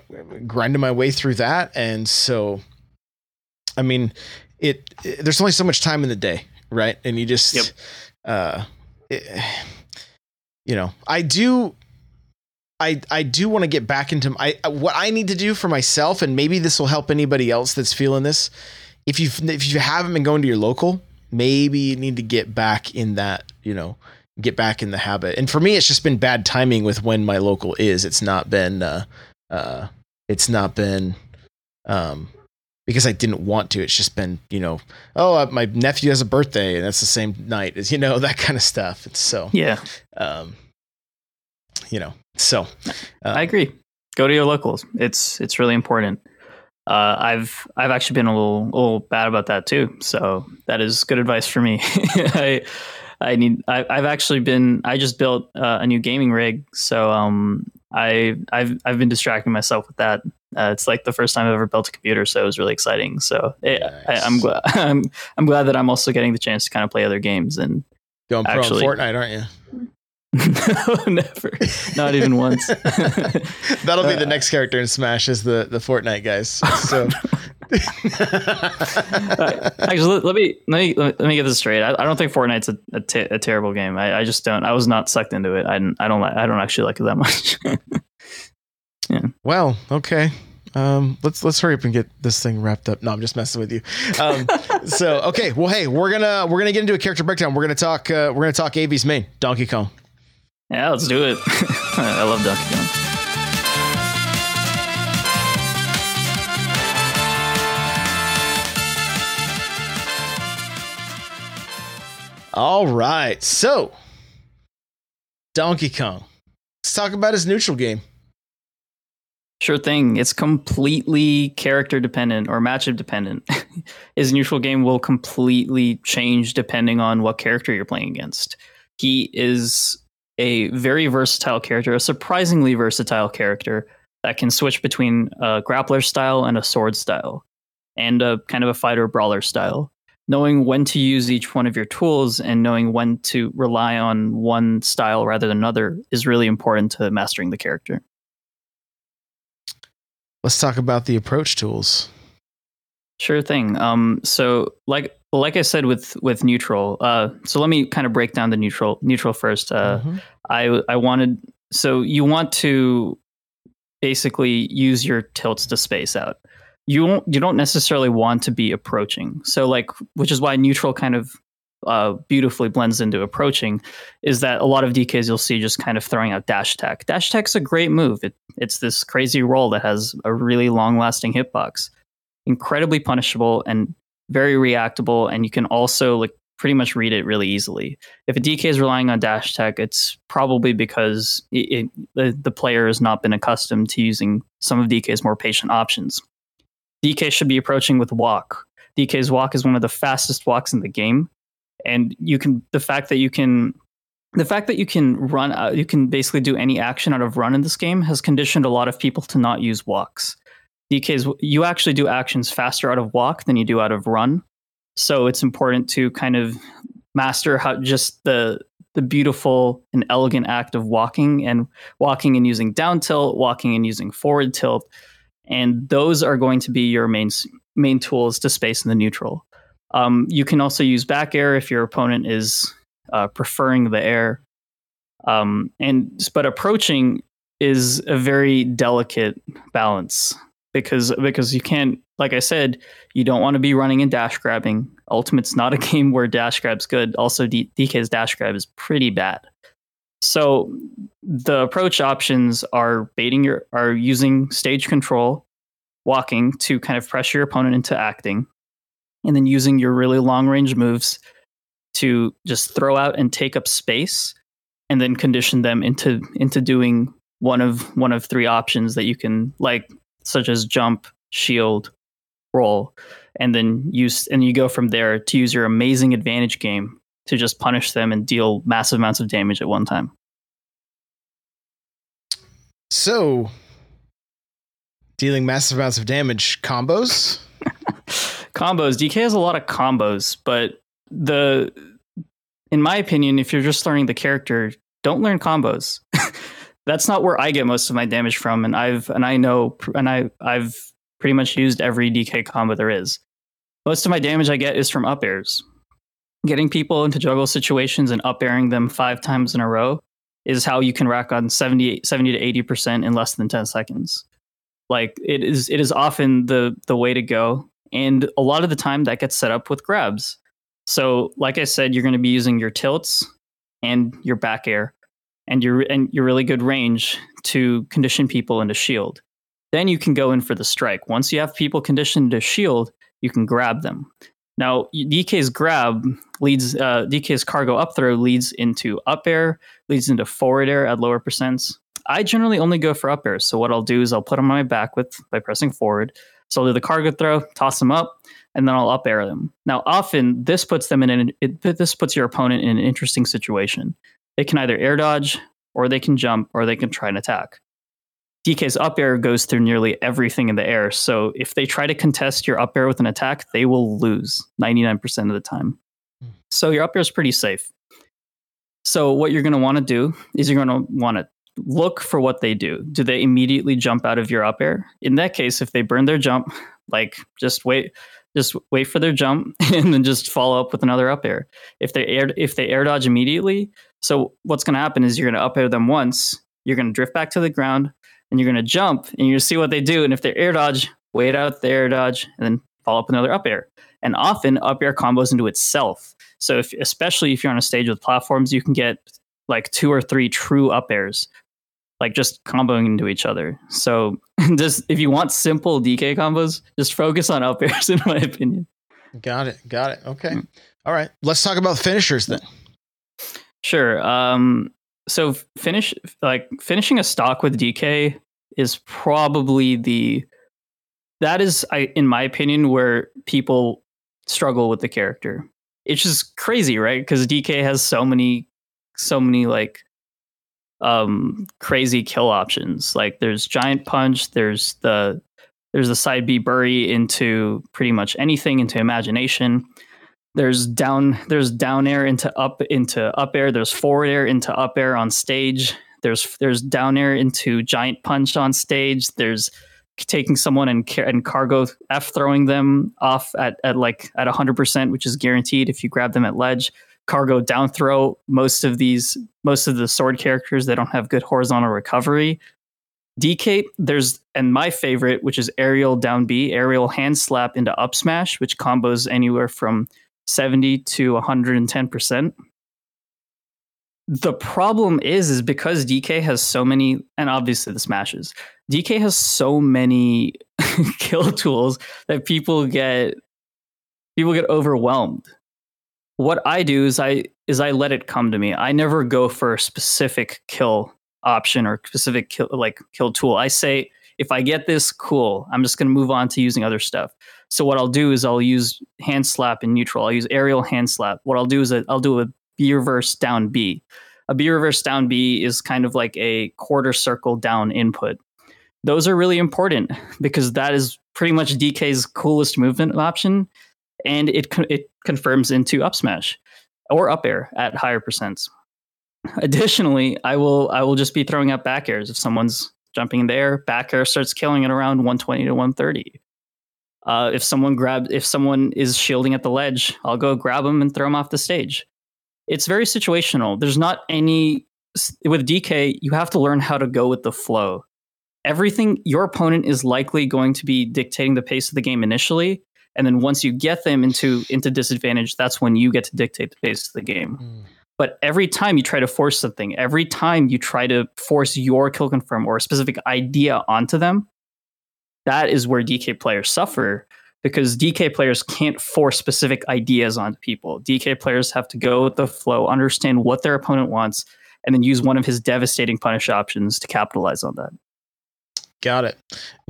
grinding my way through that and so I mean, it, it- there's only so much time in the day, right? And you just Yep. uh it, you know, I do I I do want to get back into I what I need to do for myself and maybe this will help anybody else that's feeling this. If you if you haven't been going to your local, maybe you need to get back in that, you know, get back in the habit. And for me it's just been bad timing with when my local is. It's not been uh uh it's not been um because I didn't want to. It's just been, you know, oh, uh, my nephew has a birthday and that's the same night as, you know, that kind of stuff. It's so, Yeah, um, you know, so uh, I agree. Go to your locals. It's it's really important. Uh, I've I've actually been a little a little bad about that too. So that is good advice for me. I I need I, I've actually been I just built uh, a new gaming rig. So um I I've I've been distracting myself with that. Uh, it's like the first time I've ever built a computer, so it was really exciting. So it, I, I'm glad I'm I'm glad that I'm also getting the chance to kind of play other games and going pro actually- in Fortnite, aren't you? no, never, not even once. That'll be the next character in Smash is the the Fortnite guys. So Uh, Actually, let, me let me let me get this straight. I, I don't think Fortnite's a, a, te- a terrible game. I, I just don't. I was not sucked into it. I, didn't- I don't like. I don't actually like it that much. Well, okay. Um, let's let's hurry up and get this thing wrapped up. No, I'm just messing with you. Um, so okay, well, hey, we're gonna we're gonna get into a character breakdown. We're gonna talk uh, we're gonna talk AV's main Donkey Kong. yeah, let's do it. I love Donkey Kong. All right, so Donkey Kong. Let's talk about his neutral game. Sure thing. It's completely character dependent or matchup dependent. His neutral game will completely change depending on what character you're playing against. He is a very versatile character, a surprisingly versatile character that can switch between a grappler style and a sword style, and a kind of a fighter brawler style. Knowing when to use each one of your tools and knowing when to rely on one style rather than another is really important to mastering the character. Let's talk about the approach tools. Sure thing. Um, so like like I said with with neutral. Uh, so let me kind of break down the neutral neutral first. Uh, Mhm. I I wanted so you want to basically use your tilts to space out. You won't, you don't necessarily want to be approaching. So like which is why neutral kind of uh, beautifully blends into approaching is that a lot of DKs you'll see just kind of throwing out dash tech. Dash attack's a great move. It, it's this crazy roll that has a really long lasting hitbox. Incredibly punishable and very reactable, and you can also like pretty much read it really easily. If a DK is relying on dash tech, it's probably because it, it, the, the player has not been accustomed to using some of DK's more patient options. DK should be approaching with walk. DK's walk is one of the fastest walks in the game, and you can the fact that you can the fact that you can run uh, you can basically do any action out of run in this game has conditioned a lot of people to not use walks. DK's you actually do actions faster out of walk than you do out of run. So it's important to kind of master how just the the beautiful and elegant act of walking and walking and using down tilt, walking and using forward tilt, and those are going to be your main main tools to space in the neutral. Um, you can also use back air if your opponent is uh, preferring the air, um, and but approaching is a very delicate balance because because you can't like I said you don't want to be running and dash grabbing. Ultimate's not a game where dash grab's good. Also, D- DK's dash grab is pretty bad. So the approach options are baiting your are using stage control, walking to kind of pressure your opponent into acting, and then using your really long range moves to just throw out and take up space, and then condition them into into doing one of one of three options that you can like, such as jump, shield, roll, and then use and you go from there to use your amazing advantage game to just punish them and deal massive amounts of damage at one time. So, dealing massive amounts of damage combos. Combos. DK has a lot of combos, but the, in my opinion, if you're just learning the character, don't learn combos. That's not where I get most of my damage from, and I've and I know and I I've pretty much used every DK combo there is. Most of my damage I get is from up airs. Getting people into juggle situations and up airing them five times in a row is how you can rack on 70, 70 to 80% in less than 10 seconds. Like it is it is often the the way to go. And a lot of the time that gets set up with grabs. So like I said, you're going to be using your tilts and your back air and your and your really good range to condition people into shield. Then you can go in for the strike. Once you have people conditioned to shield, you can grab them. Now, DK's grab leads, uh, DK's cargo up throw leads into up air, leads into forward air at lower percents. I generally only go for up air. So what I'll do is I'll put them on my back with by pressing forward. So I'll do the cargo throw, toss them up, and then I'll up air them. Now, often this puts them in an it, this puts your opponent in an interesting situation. They can either air dodge, or they can jump, or they can try and attack. DK's up air goes through nearly everything in the air. So if they try to contest your up air with an attack, they will lose 99% of the time. Hmm. So your up air is pretty safe. So what you're going to want to do is you're going to want to look for what they do. Do they immediately jump out of your up air? In that case, if they burn their jump, like just wait, just wait for their jump and then just follow up with another up air. If they air if they air dodge immediately, so what's going to happen is you're going to up air them once, you're going to drift back to the ground, and you're going to jump and you're going to see what they do. And if they air dodge, wait out the air dodge and then follow up another up air. And often up air combos into itself. So if especially if you're on a stage with platforms, you can get like two or three true up airs, like just comboing into each other. So just if you want simple DK combos, just focus on up airs, in my opinion. Got it. Got it. Okay. Mm. All right. Let's talk about finishers then. Sure. Um, so finish like finishing a stock with DK is probably the that is I in my opinion where people struggle with the character. It's just crazy, right? Because DK has so many so many like um crazy kill options. Like there's giant punch, there's the there's the side B bury into pretty much anything into imagination. There's down there's down air into up into up air. There's forward air into up air on stage. There's there's down air into giant punch on stage. There's taking someone and and cargo f throwing them off at, at like at 100% which is guaranteed if you grab them at ledge cargo down throw most of these most of the sword characters they don't have good horizontal recovery DK, there's and my favorite, which is aerial down B, aerial hand slap into up smash, which combos anywhere from 70 to 110%. The problem is is because DK has so many and obviously the smashes. DK has so many kill tools that people get people get overwhelmed. What I do is I is I let it come to me. I never go for a specific kill option or specific kill like kill tool. I say if I get this, cool. I'm just going to move on to using other stuff. So what I'll do is I'll use hand slap in neutral. I'll use aerial hand slap. What I'll do is I'll do a B reverse down B. A B reverse down B is kind of like a quarter circle down input. Those are really important because that is pretty much DK's coolest movement option, and it it confirms into up smash or up air at higher percents. Additionally, I will I will just be throwing out back airs if someone's jumping in the air. Back air starts killing at around 120 to 130. Uh, if someone grabs, if someone is shielding at the ledge, I'll go grab them and throw them off the stage. It's very situational. There's not any with DK. You have to learn how to go with the flow. Everything your opponent is likely going to be dictating the pace of the game initially, and then once you get them into into disadvantage, that's when you get to dictate the pace of the game. Mm. But every time you try to force something, every time you try to force your kill confirm or a specific idea onto them, that is where DK players suffer because DK players can't force specific ideas onto people. DK players have to go with the flow, understand what their opponent wants, and then use one of his devastating punish options to capitalize on that. Got it.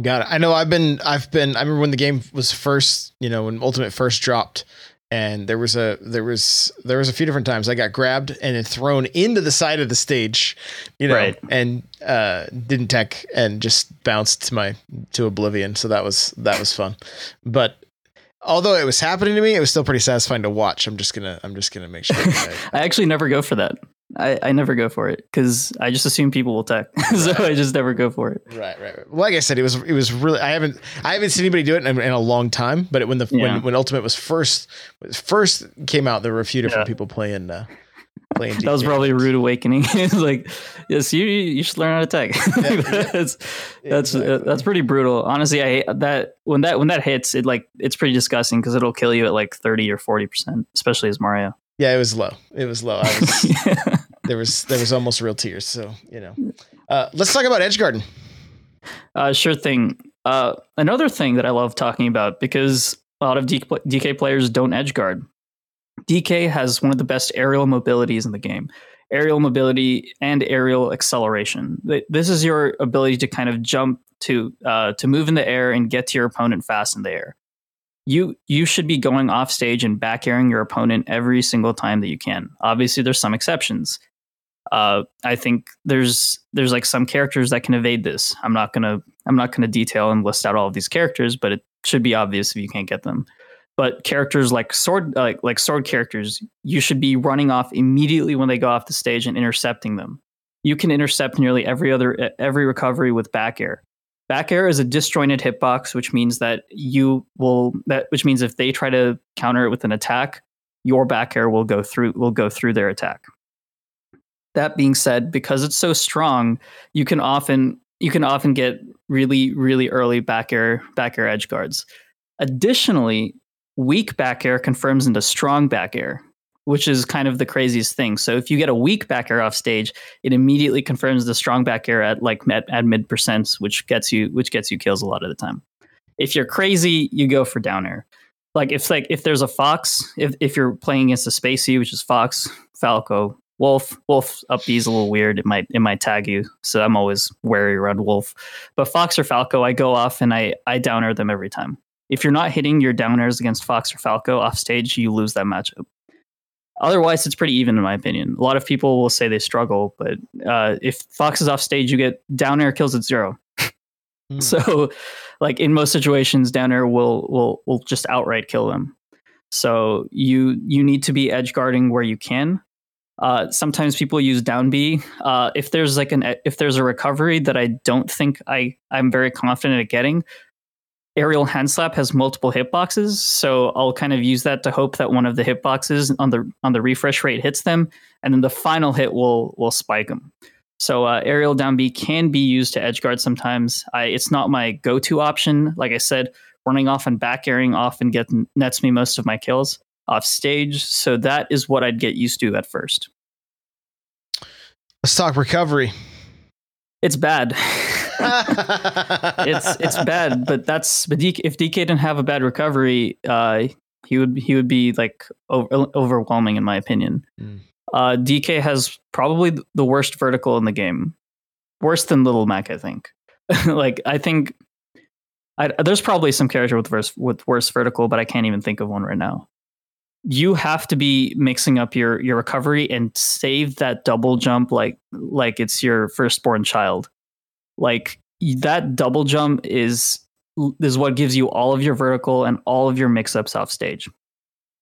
Got it. I know I've been I've been I remember when the game was first, you know, when Ultimate first dropped and there was a there was there was a few different times I got grabbed and then thrown into the side of the stage, you know, Right. and uh, didn't tech and just bounced to my to oblivion. So that was that was fun, but although it was happening to me, it was still pretty satisfying to watch. I'm just gonna I'm just gonna make sure. That I actually never go for that. I, I never go for it because I just assume people will tech, so I just never go for it. Right, right, right. Well, like I said, it was it was really I haven't I haven't seen anybody do it in, in a long time. But when the Yeah. when when Ultimate was first first came out, there were a few different Yeah. people playing uh, playing. That was probably a rude awakening. it's like, yes, you you should learn how to tech. that's that's uh, Exactly. that's pretty brutal. Honestly, I that when that when that hits, it like it's pretty disgusting because it'll kill you at like thirty or forty percent, especially as Mario. Yeah, it was low. It was low. I was, there was there was almost real tears. So you know, uh, let's talk about edge guarding. Uh, sure thing. Uh, another thing that I love talking about because a lot of DK, DK players don't edge guard. DK has one of the best aerial mobilities in the game. Aerial mobility and aerial acceleration. This is your ability to kind of jump to uh, to move in the air and get to your opponent fast in the air. You you should be going off stage and back airing your opponent every single time that you can. Obviously, there's some exceptions. Uh, I think there's there's like some characters that can evade this. I'm not gonna I'm not gonna detail and list out all of these characters, but it should be obvious if you can't get them. But characters like sword like like sword characters, you should be running off immediately when they go off the stage and intercepting them. You can intercept nearly every other every recovery with back air. Back air is a disjointed hitbox, which means that you will that which means if they try to counter it with an attack, your back air will go through will go through their attack. That being said, because it's so strong, you can often you can often get really really early back air back air edge guards. Additionally, weak back air confirms into strong back air, which is kind of the craziest thing. So if you get a weak back air off stage, it immediately confirms the strong back air at like at, at mid percents, which gets you which gets you kills a lot of the time. If you're crazy, you go for down air. Like if like if there's a fox, if if you're playing against a spacey, which is fox, falco, wolf, wolf up B is a little weird. It might it might tag you, so I'm always wary around wolf. But fox or falco, I go off and I I down air them every time. If you're not hitting your down airs against fox or falco off stage, you lose that matchup. Otherwise, it's pretty even in my opinion. A lot of people will say they struggle, but uh, if fox is off stage, you get down air kills at zero. Hmm. So, like in most situations, down air will will will just outright kill them. So you you need to be edge guarding where you can. Uh, sometimes people use down B. Uh, if there's like an if there's a recovery that I don't think I I'm very confident at getting, aerial hand slap has multiple hitboxes, so I'll kind of use that to hope that one of the hitboxes on the on the refresh rate hits them, and then the final hit will will spike them. So uh, aerial down B can be used to edge guard sometimes. I, it's not my go-to option. Like I said, running off and back airing often get nets me most of my kills off stage. So that is what I'd get used to at first. Let's talk recovery. It's bad. it's it's bad, but that's but DK, if DK didn't have a bad recovery, uh, he would he would be like over, overwhelming in my opinion. Mm. Uh, DK has probably the worst vertical in the game, worse than Little Mac, I think. like I think I, there's probably some character with worse with worse vertical, but I can't even think of one right now. You have to be mixing up your your recovery and save that double jump like like it's your firstborn child. Like that double jump is is what gives you all of your vertical and all of your mix ups off stage.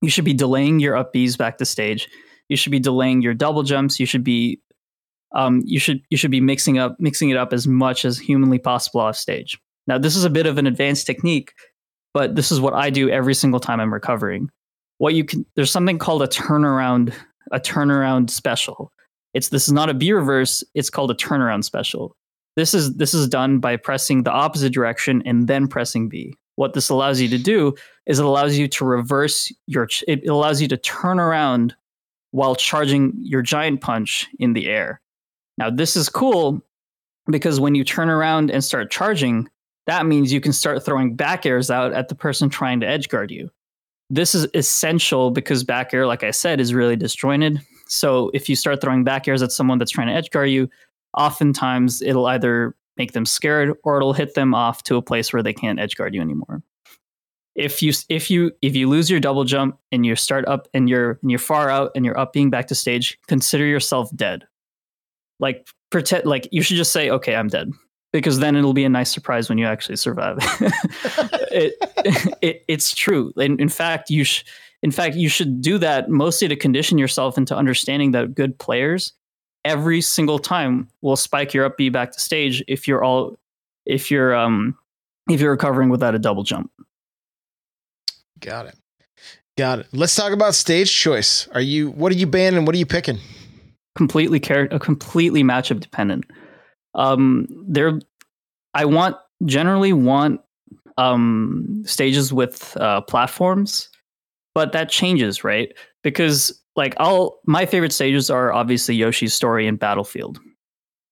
You should be delaying your up Bs back to stage. You should be delaying your double jumps. You should be um, you should you should be mixing up mixing it up as much as humanly possible off stage. Now this is a bit of an advanced technique, but this is what I do every single time I'm recovering. What you can there's something called a turnaround a turnaround special. It's this is not a B reverse, it's called a turnaround special. This is this is done by pressing the opposite direction and then pressing B. What this allows you to do is it allows you to reverse your it allows you to turn around while charging your giant punch in the air. Now this is cool because when you turn around and start charging, that means you can start throwing back airs out at the person trying to edge guard you. This is essential because back air, like I said, is really disjointed. So if you start throwing back airs at someone that's trying to edge guard you, oftentimes it'll either make them scared or it'll hit them off to a place where they can't edge guard you anymore. if you if you if you lose your double jump and you start up and you're and you're far out and you're up being back to stage, consider yourself dead. Like pretend like you should just say, okay, I'm dead. Because then it'll be a nice surprise when you actually survive. it, it, it's true. In, in fact, you sh- in fact you should do that mostly to condition yourself into understanding that good players every single time will spike your up B back to stage if you're all if you're um if you're recovering without a double jump. Got it. Got it. Let's talk about stage choice. Are you what are you banning? What are you picking? Completely care a completely matchup dependent. Um there I want generally want um stages with uh platforms, but that changes, right? Because like I'll my favorite stages are obviously Yoshi's story and Battlefield.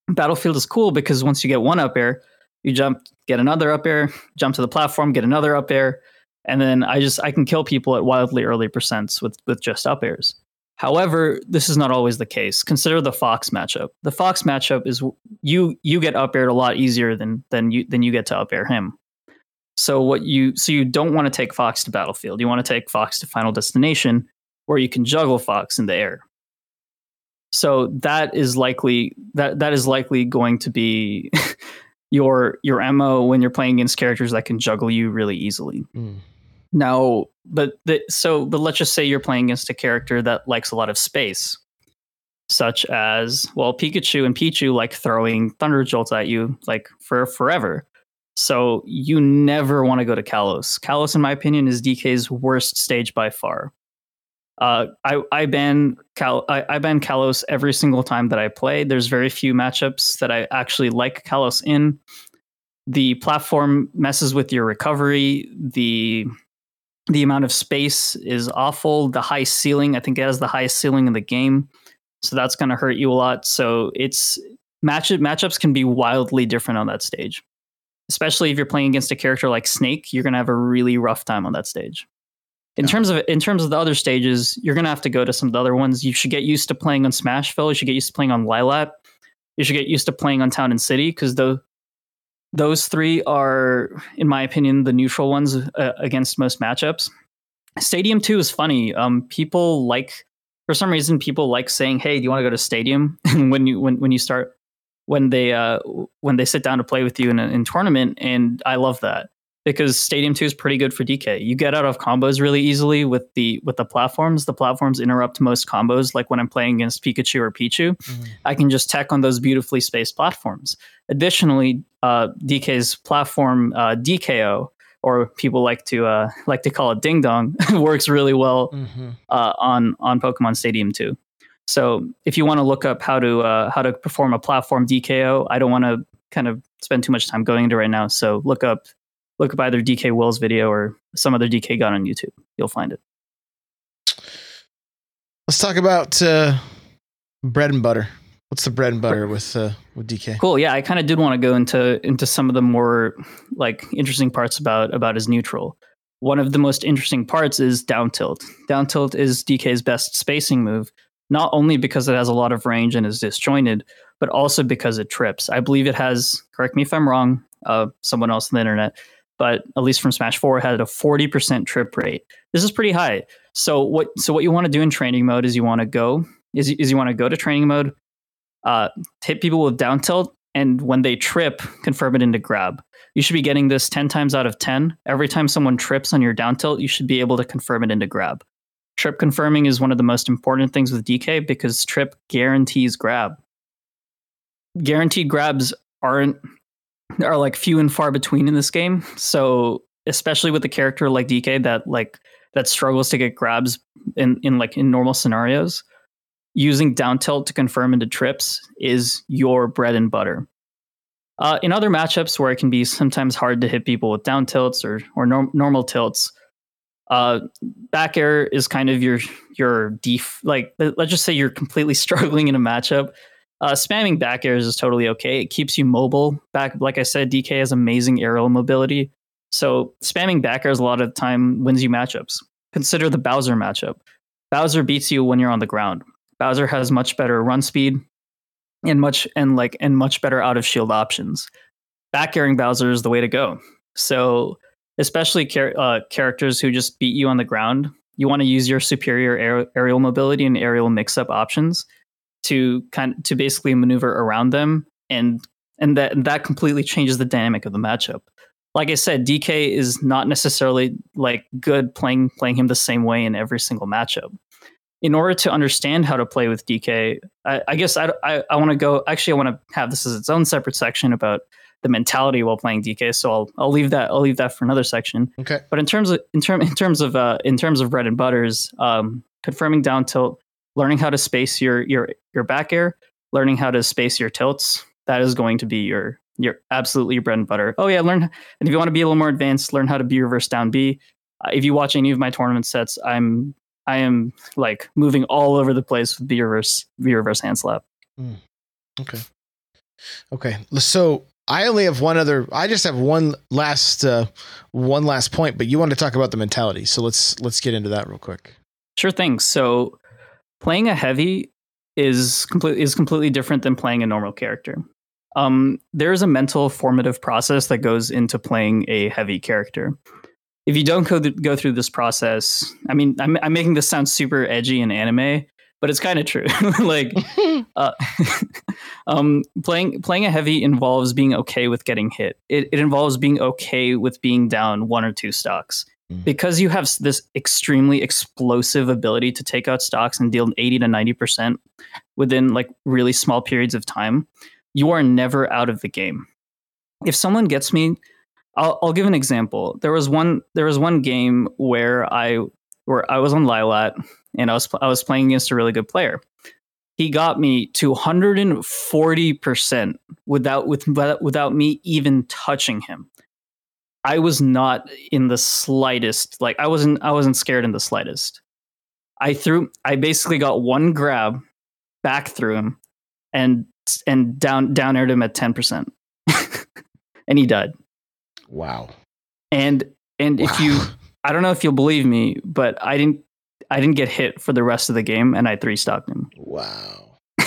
Battlefield is cool because once you get one up air, you jump, get another up air, jump to the platform, get another up air, and then I just I can kill people at wildly early percents with with just up airs. However, this is not always the case. Consider the Fox matchup. The Fox matchup is you you get up aired a lot easier than than you than you get to up air him. So what you so you don't want to take Fox to Battlefield. You want to take Fox to Final Destination, where you can juggle Fox in the air. So that is likely that that is likely going to be your your mo when you're playing against characters that can juggle you really easily. Mm. Now, but the, so but let's just say you're playing against a character that likes a lot of space, such as well Pikachu and Pichu like throwing thunder jolts at you like for forever. So you never want to go to Kalos. Kalos, in my opinion, is DK's worst stage by far. Uh, I I ban Cal I, I ban Kalos every single time that I play. There's very few matchups that I actually like Kalos in. The platform messes with your recovery. The the amount of space is awful. The high ceiling, I think it has the highest ceiling in the game. So that's going to hurt you a lot. So it's match matchups can be wildly different on that stage. Especially if you're playing against a character like Snake, you're going to have a really rough time on that stage. In yeah. terms of in terms of the other stages, you're gonna have to go to some of the other ones. You should get used to playing on Smashville. You should get used to playing on Lylat. You should get used to playing on Town and City because the those three are, in my opinion, the neutral ones uh, against most matchups. Stadium two is funny. Um, people like for some reason people like saying, "Hey, do you want to go to Stadium?" when you when when you start when they uh when they sit down to play with you in a in tournament, and I love that because Stadium 2 is pretty good for DK. You get out of combos really easily with the with the platforms. The platforms interrupt most combos like when I'm playing against Pikachu or Pichu. Mm-hmm. I can just tech on those beautifully spaced platforms. Additionally, uh, DK's platform uh, DKO or people like to uh, like to call it Ding Dong works really well mm-hmm. Uh, on on Pokemon Stadium 2. So if you want to look up how to uh, how to perform a platform DKO, I don't want to kind of spend too much time going into right now. So look up look up either DK Will's video or some other DK gun on YouTube. You'll find it. Let's talk about uh, bread and butter. What's the bread and butter with uh, with DK? Cool. Yeah, I kind of did want to go into into some of the more like interesting parts about about his neutral. One of the most interesting parts is down tilt. Down tilt is DK's best spacing move, not only because it has a lot of range and is disjointed, but also because it trips. I believe it has. Correct me if I'm wrong. Uh, someone else on the internet but at least from Smash 4 had a 40% trip rate. This is pretty high. So what so what you want to do in training mode is you want to go is, is you want to go to training mode, uh, hit people with down tilt, and when they trip, confirm it into grab. You should be getting this 10 times out of 10. Every time someone trips on your down tilt, you should be able to confirm it into grab. Trip confirming is one of the most important things with DK because trip guarantees grab. Guaranteed grabs aren't are like few and far between in this game. So especially with a character like DK that like that struggles to get grabs in in like in normal scenarios, using down tilt to confirm into trips is your bread and butter. Uh, in other matchups where it can be sometimes hard to hit people with down tilts or or norm- normal tilts, uh, back air is kind of your your def like let's just say you're completely struggling in a matchup uh, spamming back airs is totally okay. It keeps you mobile. Back, like I said, DK has amazing aerial mobility. So spamming back airs a lot of the time wins you matchups. Consider the Bowser matchup. Bowser beats you when you're on the ground. Bowser has much better run speed and much and like and much better out of shield options. Back airing Bowser is the way to go. So especially char- uh, characters who just beat you on the ground. You want to use your superior aer- aerial mobility and aerial mix-up options to kind to basically maneuver around them, and and that and that completely changes the dynamic of the matchup. Like I said, DK is not necessarily like good playing playing him the same way in every single matchup in order to understand how to play with DK, I, I guess I, I, I want to go. Actually, I want to have this as its own separate section about the mentality while playing DK. So I'll I'll leave that I'll leave that for another section. Okay. But in terms of in term in terms of uh, in terms of bread and butters, um, confirming down tilt, learning how to space your your your back air, learning how to space your tilts. That is going to be your your absolutely your bread and butter. Oh yeah, learn. And if you want to be a little more advanced, learn how to be reverse down B. Uh, if you watch any of my tournament sets, I'm I am like moving all over the place with B reverse B reverse hand slap. Mm. Okay. Okay. So I only have one other. I just have one last uh, one last point, but you want to talk about the mentality. So let's let's get into that real quick. Sure thing. So playing a heavy is completely is completely different than playing a normal character. Um, there is a mental formative process that goes into playing a heavy character if you don't go, th- go through this process, I mean, I'm, I'm making this sound super edgy and anime, but it's kind of true. like, uh, um, playing playing a heavy involves being okay with getting hit. It, it involves being okay with being down one or two stocks. Mm. Because you have this extremely explosive ability to take out stocks and deal 80 to 90% within like really small periods of time, you are never out of the game. If someone gets me I'll, I'll give an example. There was one there was one game where I where I was on Lylat and I was I was playing against a really good player. He got me to 140% without with without me even touching him. I was not in the slightest like I wasn't I wasn't scared in the slightest. I threw I basically got one grab back through him and and down down aired him at 10%. and he died. Wow. And and wow. if you I don't know if you'll believe me, but I didn't I didn't get hit for the rest of the game and I three stocked him. Wow.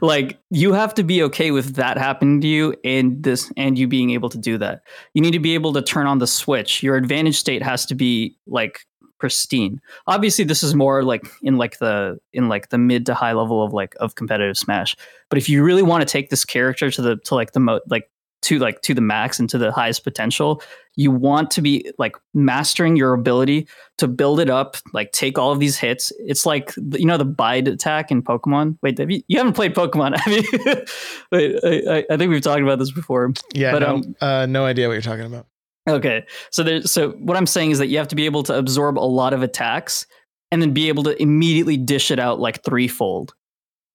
like you have to be okay with that happening to you and this and you being able to do that. You need to be able to turn on the switch. Your advantage state has to be like pristine. Obviously this is more like in like the in like the mid to high level of like of competitive smash. But if you really want to take this character to the to like the mo like to like to the max and to the highest potential you want to be like mastering your ability to build it up like take all of these hits. It's like you know the bide attack in pokemon? Wait have you, you haven't played pokemon have you? Wait I, I, think we've talked about this before yeah but no, um, uh, no idea what you're talking about. Okay so there's so what i'm saying is that you have to be able to absorb a lot of attacks and then be able to immediately dish it out like threefold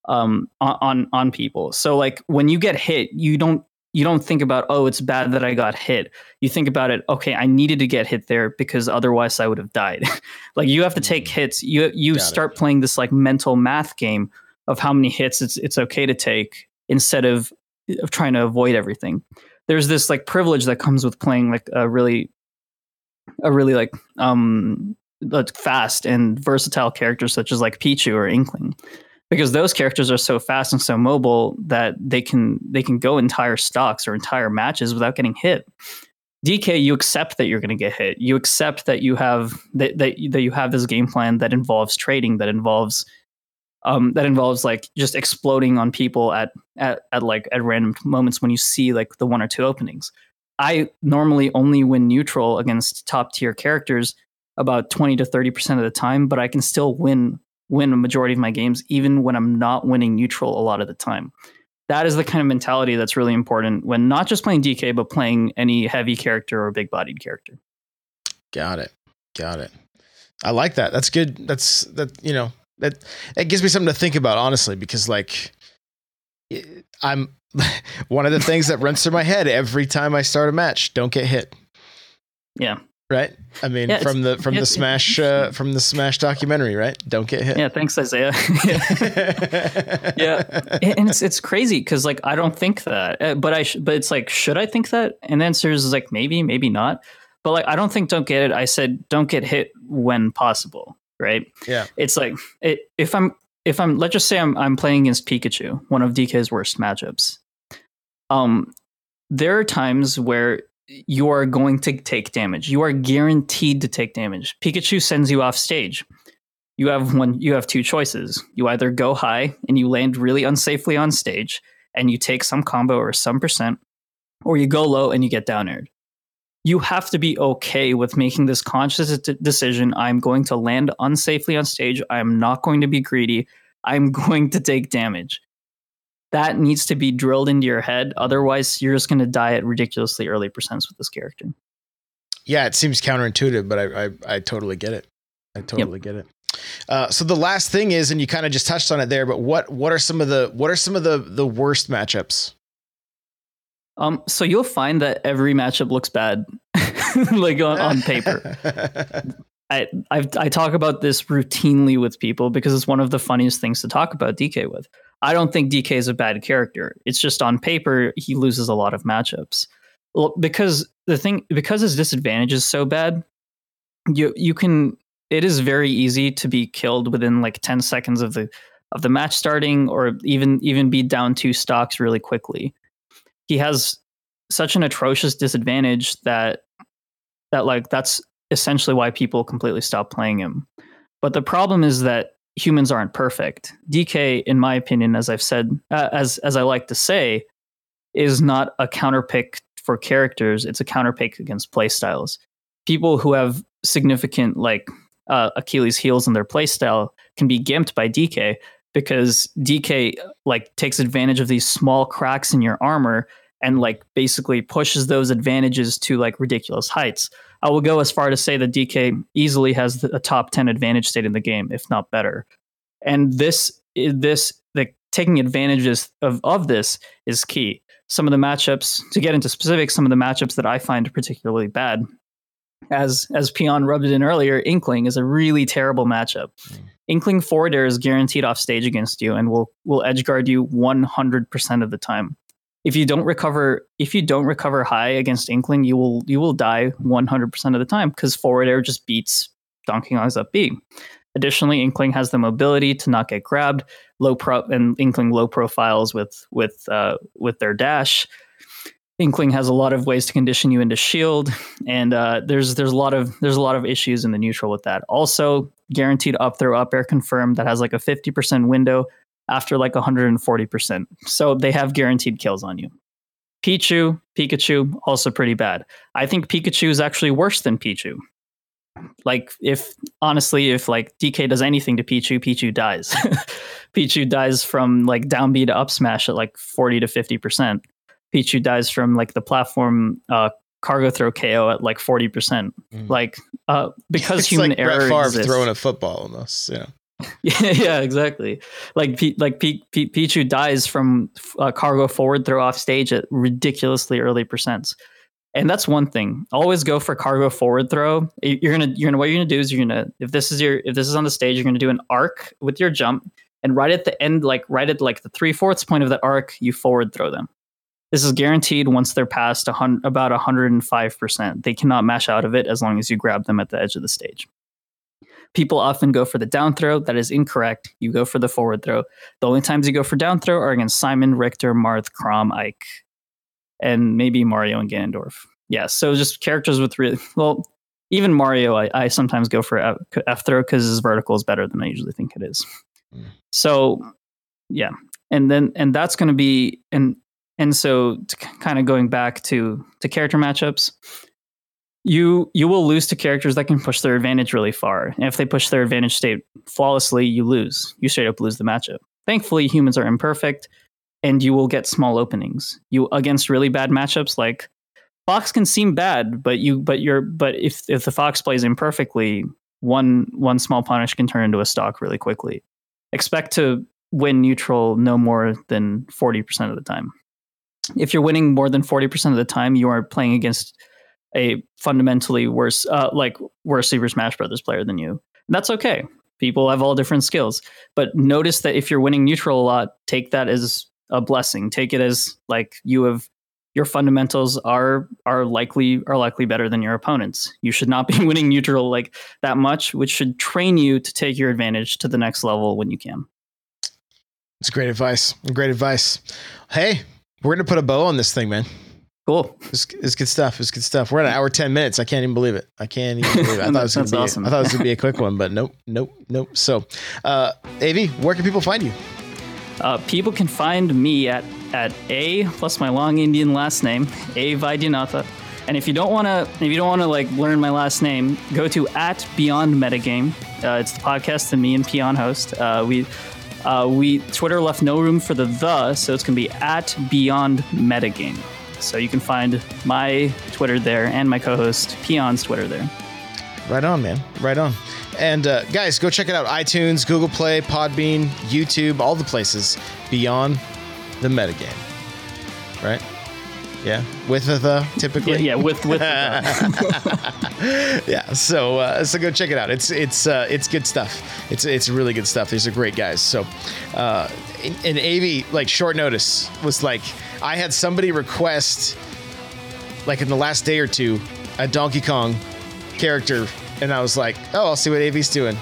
um on on people. So like when you get hit you don't you don't think about oh it's bad that i got hit. You think about it okay i needed to get hit there because otherwise i would have died. Like you have to take mm. hits. You you got start it. playing this like mental math game of how many hits it's it's okay to take instead of of trying to avoid everything. There's this like privilege that comes with playing like a really a really like um like fast and versatile characters such as like pichu or inkling because those characters are so fast and so mobile that they can they can go entire stocks or entire matches without getting hit. DK, you accept that you're going to get hit. You accept that you have that, that that you have this game plan that involves trading, that involves um, that involves like just exploding on people at, at at like at random moments when you see like the one or two openings. I normally only win neutral against top tier characters about 20 to 30% of the time, but I can still win win a majority of my games, even when I'm not winning neutral a lot of the time. That is the kind of mentality that's really important when not just playing DK, but playing any heavy character or big bodied character. Got it. Got it. I like that. That's good. That's that, you know, that it gives me something to think about, honestly, because like I'm one of the things that runs through my head every time I start a match. Don't get hit. Yeah right? I mean, yeah, from the from the Smash uh, from the Smash documentary, right? Don't get hit. Yeah, thanks, Isaiah. yeah, and it's it's crazy because like I don't think that, uh, but I sh- but it's like should I think that? And the answer is like maybe, maybe not. But like I don't think don't get it. I said don't get hit when possible, right? Yeah. It's like it, if I'm if I'm let's just say I'm I'm playing against Pikachu, one of DK's worst matchups. Um, there are times where you are going to take damage. You are guaranteed to take damage. Pikachu sends you off stage. You have one you have two choices. You either go high and you land really unsafely on stage and you take some combo or some percent, or you go low and you get down aired. You have to be okay with making this conscious decision. I'm going to land unsafely on stage. I'm not going to be greedy. I'm going to take damage that needs to be drilled into your head. Otherwise, you're just going to die at ridiculously early percents with this character. Yeah, it seems counterintuitive, but I I, I totally get it. I totally yep. get it. Uh, so the last thing is, and you kind of just touched on it there, but what what are some of the what are some of the the worst matchups? Um, so you'll find that every matchup looks bad, like on, on paper. I I've, I talk about this routinely with people because it's one of the funniest things to talk about DK with. I don't think DK is a bad character. It's just on paper he loses a lot of matchups. Well, because the thing because his disadvantage is so bad, you you can it is very easy to be killed within like 10 seconds of the of the match starting or even even be down two stocks really quickly. He has such an atrocious disadvantage that that like that's essentially why people completely stop playing him. But the problem is that humans aren't perfect. DK, in my opinion, as I've said, uh, as as I like to say, is not a counterpick for characters. It's a counterpick against playstyles. People who have significant like uh, Achilles heels in their playstyle can be gimped by DK because DK like takes advantage of these small cracks in your armor and like basically pushes those advantages to like ridiculous heights. I will go as far to say that DK easily has a top 10 advantage state in the game, if not better. And this this the taking advantages of, of this is key. Some of the matchups, to get into specifics, some of the matchups that I find particularly bad, as as Peon rubbed it in earlier, Inkling is a really terrible matchup. Mm. Inkling forward air is guaranteed off stage against you and will will edge guard you 100% of the time if you don't recover if you don't recover high against inkling you will you will die 100% of the time because forward air just beats Donkey Kong's up b. Additionally inkling has the mobility to not get grabbed low pro and inkling low profiles with with uh, with their dash. Inkling has a lot of ways to condition you into shield and uh, there's there's a lot of there's a lot of issues in the neutral with that. Also guaranteed up throw up air confirmed that has like a 50% window after like 140%. So they have guaranteed kills on you. Pichu, Pikachu, also pretty bad. I think Pikachu is actually worse than Pichu. Like if honestly, if like DK does anything to Pichu, Pichu dies. Pichu dies from like down B to up smash at like 40 to 50%. Pichu dies from like the platform uh, cargo throw KO at like 40%. Mm. Like uh, because it's human like error Brett Favre exists. throwing a football almost. Yeah. Yeah, yeah, exactly. Like P- like P- P- Pichu dies from uh, cargo forward throw off stage at ridiculously early percents, and that's one thing. Always go for cargo forward throw. You're gonna you're gonna what you're gonna do is you're gonna if this is your if this is on the stage, you're gonna do an arc with your jump, and right at the end, like right at like the three fourths point of that arc, you forward throw them. This is guaranteed once they're past a hun- about 105%. They cannot mash out of it as long as you grab them at the edge of the stage. People often go for the down throw. That is incorrect. You go for the forward throw. The only times you go for down throw are against Simon, Richter, Marth, Chrom, Ike, and maybe Mario and Ganondorf. Yeah, so just characters with really well, even Mario, I, I sometimes go for F, F throw because his vertical is better than I usually think it is. Mm. So, yeah, and then and that's going to be and and so kind of going back to to character matchups you you will lose to characters that can push their advantage really far. And if they push their advantage state flawlessly, you lose. You straight up lose the matchup. Thankfully, humans are imperfect, and you will get small openings. You against really bad matchups like Fox can seem bad, but you but you're but if if the Fox plays imperfectly, one one small punish can turn into a stock really quickly. Expect to win neutral no more than 40% of the time. If you're winning more than 40% of the time, you are playing against a fundamentally worse, uh, like worse Super Smash Brothers player than you. And that's okay. People have all different skills, but notice that if you're winning neutral a lot, take that as a blessing. Take it as like you have your fundamentals are are likely are likely better than your opponents. You should not be winning neutral like that much, which should train you to take your advantage to the next level when you can. It's great advice. Great advice. Hey, we're gonna put a bow on this thing, man. Cool. It's, it's good stuff. It's good stuff. We're at an hour ten minutes. I can't even believe it. I can't even believe it. I thought it was gonna That's be. awesome. I thought it was gonna be a quick one, but nope, nope, nope. So, uh, Av, where can people find you? Uh, people can find me at at a plus my long Indian last name, a Vaidyanatha. And if you don't want to, if you don't want to like learn my last name, go to at Beyond Metagame. Uh, it's the podcast that me and Peon host. Uh, we uh, we Twitter left no room for the the, so it's gonna be at Beyond Metagame. So you can find my Twitter there and my co-host Peon's Twitter there. Right on, man. Right on. And uh, guys, go check it out. iTunes, Google Play, Podbean, YouTube, all the places beyond the metagame. Right? Yeah, with the the typically. Yeah, yeah with with yeah so uh, so go check it out it's it's uh, it's good stuff it's it's really good stuff these are great guys so uh and, and av like short notice was like i had somebody request like in the last day or two a donkey kong character and i was like oh i'll see what av's doing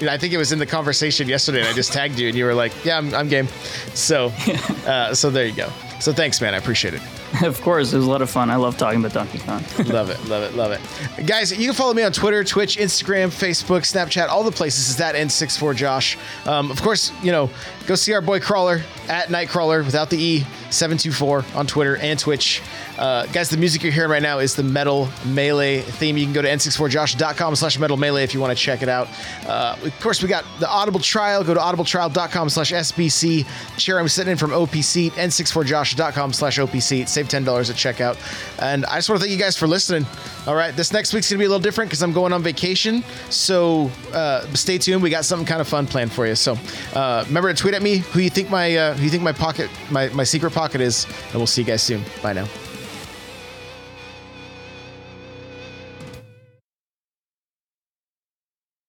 you know, I think it was in the conversation yesterday, and I just tagged you, and you were like, "Yeah, I'm, I'm game." So, uh, so there you go. So thanks, man. I appreciate it. of course, it was a lot of fun. I love talking about Donkey Kong. love it, love it, love it. Guys, you can follow me on Twitter, Twitch, Instagram, Facebook, Snapchat, all the places. Is that N64Josh. Um, of course, you know, go see our boy Crawler at Nightcrawler without the E, 724 on Twitter and Twitch. Uh, guys, the music you're hearing right now is the Metal Melee theme. You can go to n64josh.com slash metal melee if you want to check it out. Uh, of course, we got the Audible Trial. Go to audibletrial.com slash SBC. Chair I'm sitting in from OPC, n64josh.com slash OPC. Save $10 at checkout. And I just want to thank you guys for listening. All right, this next week's going to be a little different because I'm going on vacation. So uh, stay tuned. We got something kind of fun planned for you. So uh, remember to tweet at me who you think my uh, who you think my pocket my, my secret pocket is, and we'll see you guys soon. Bye now.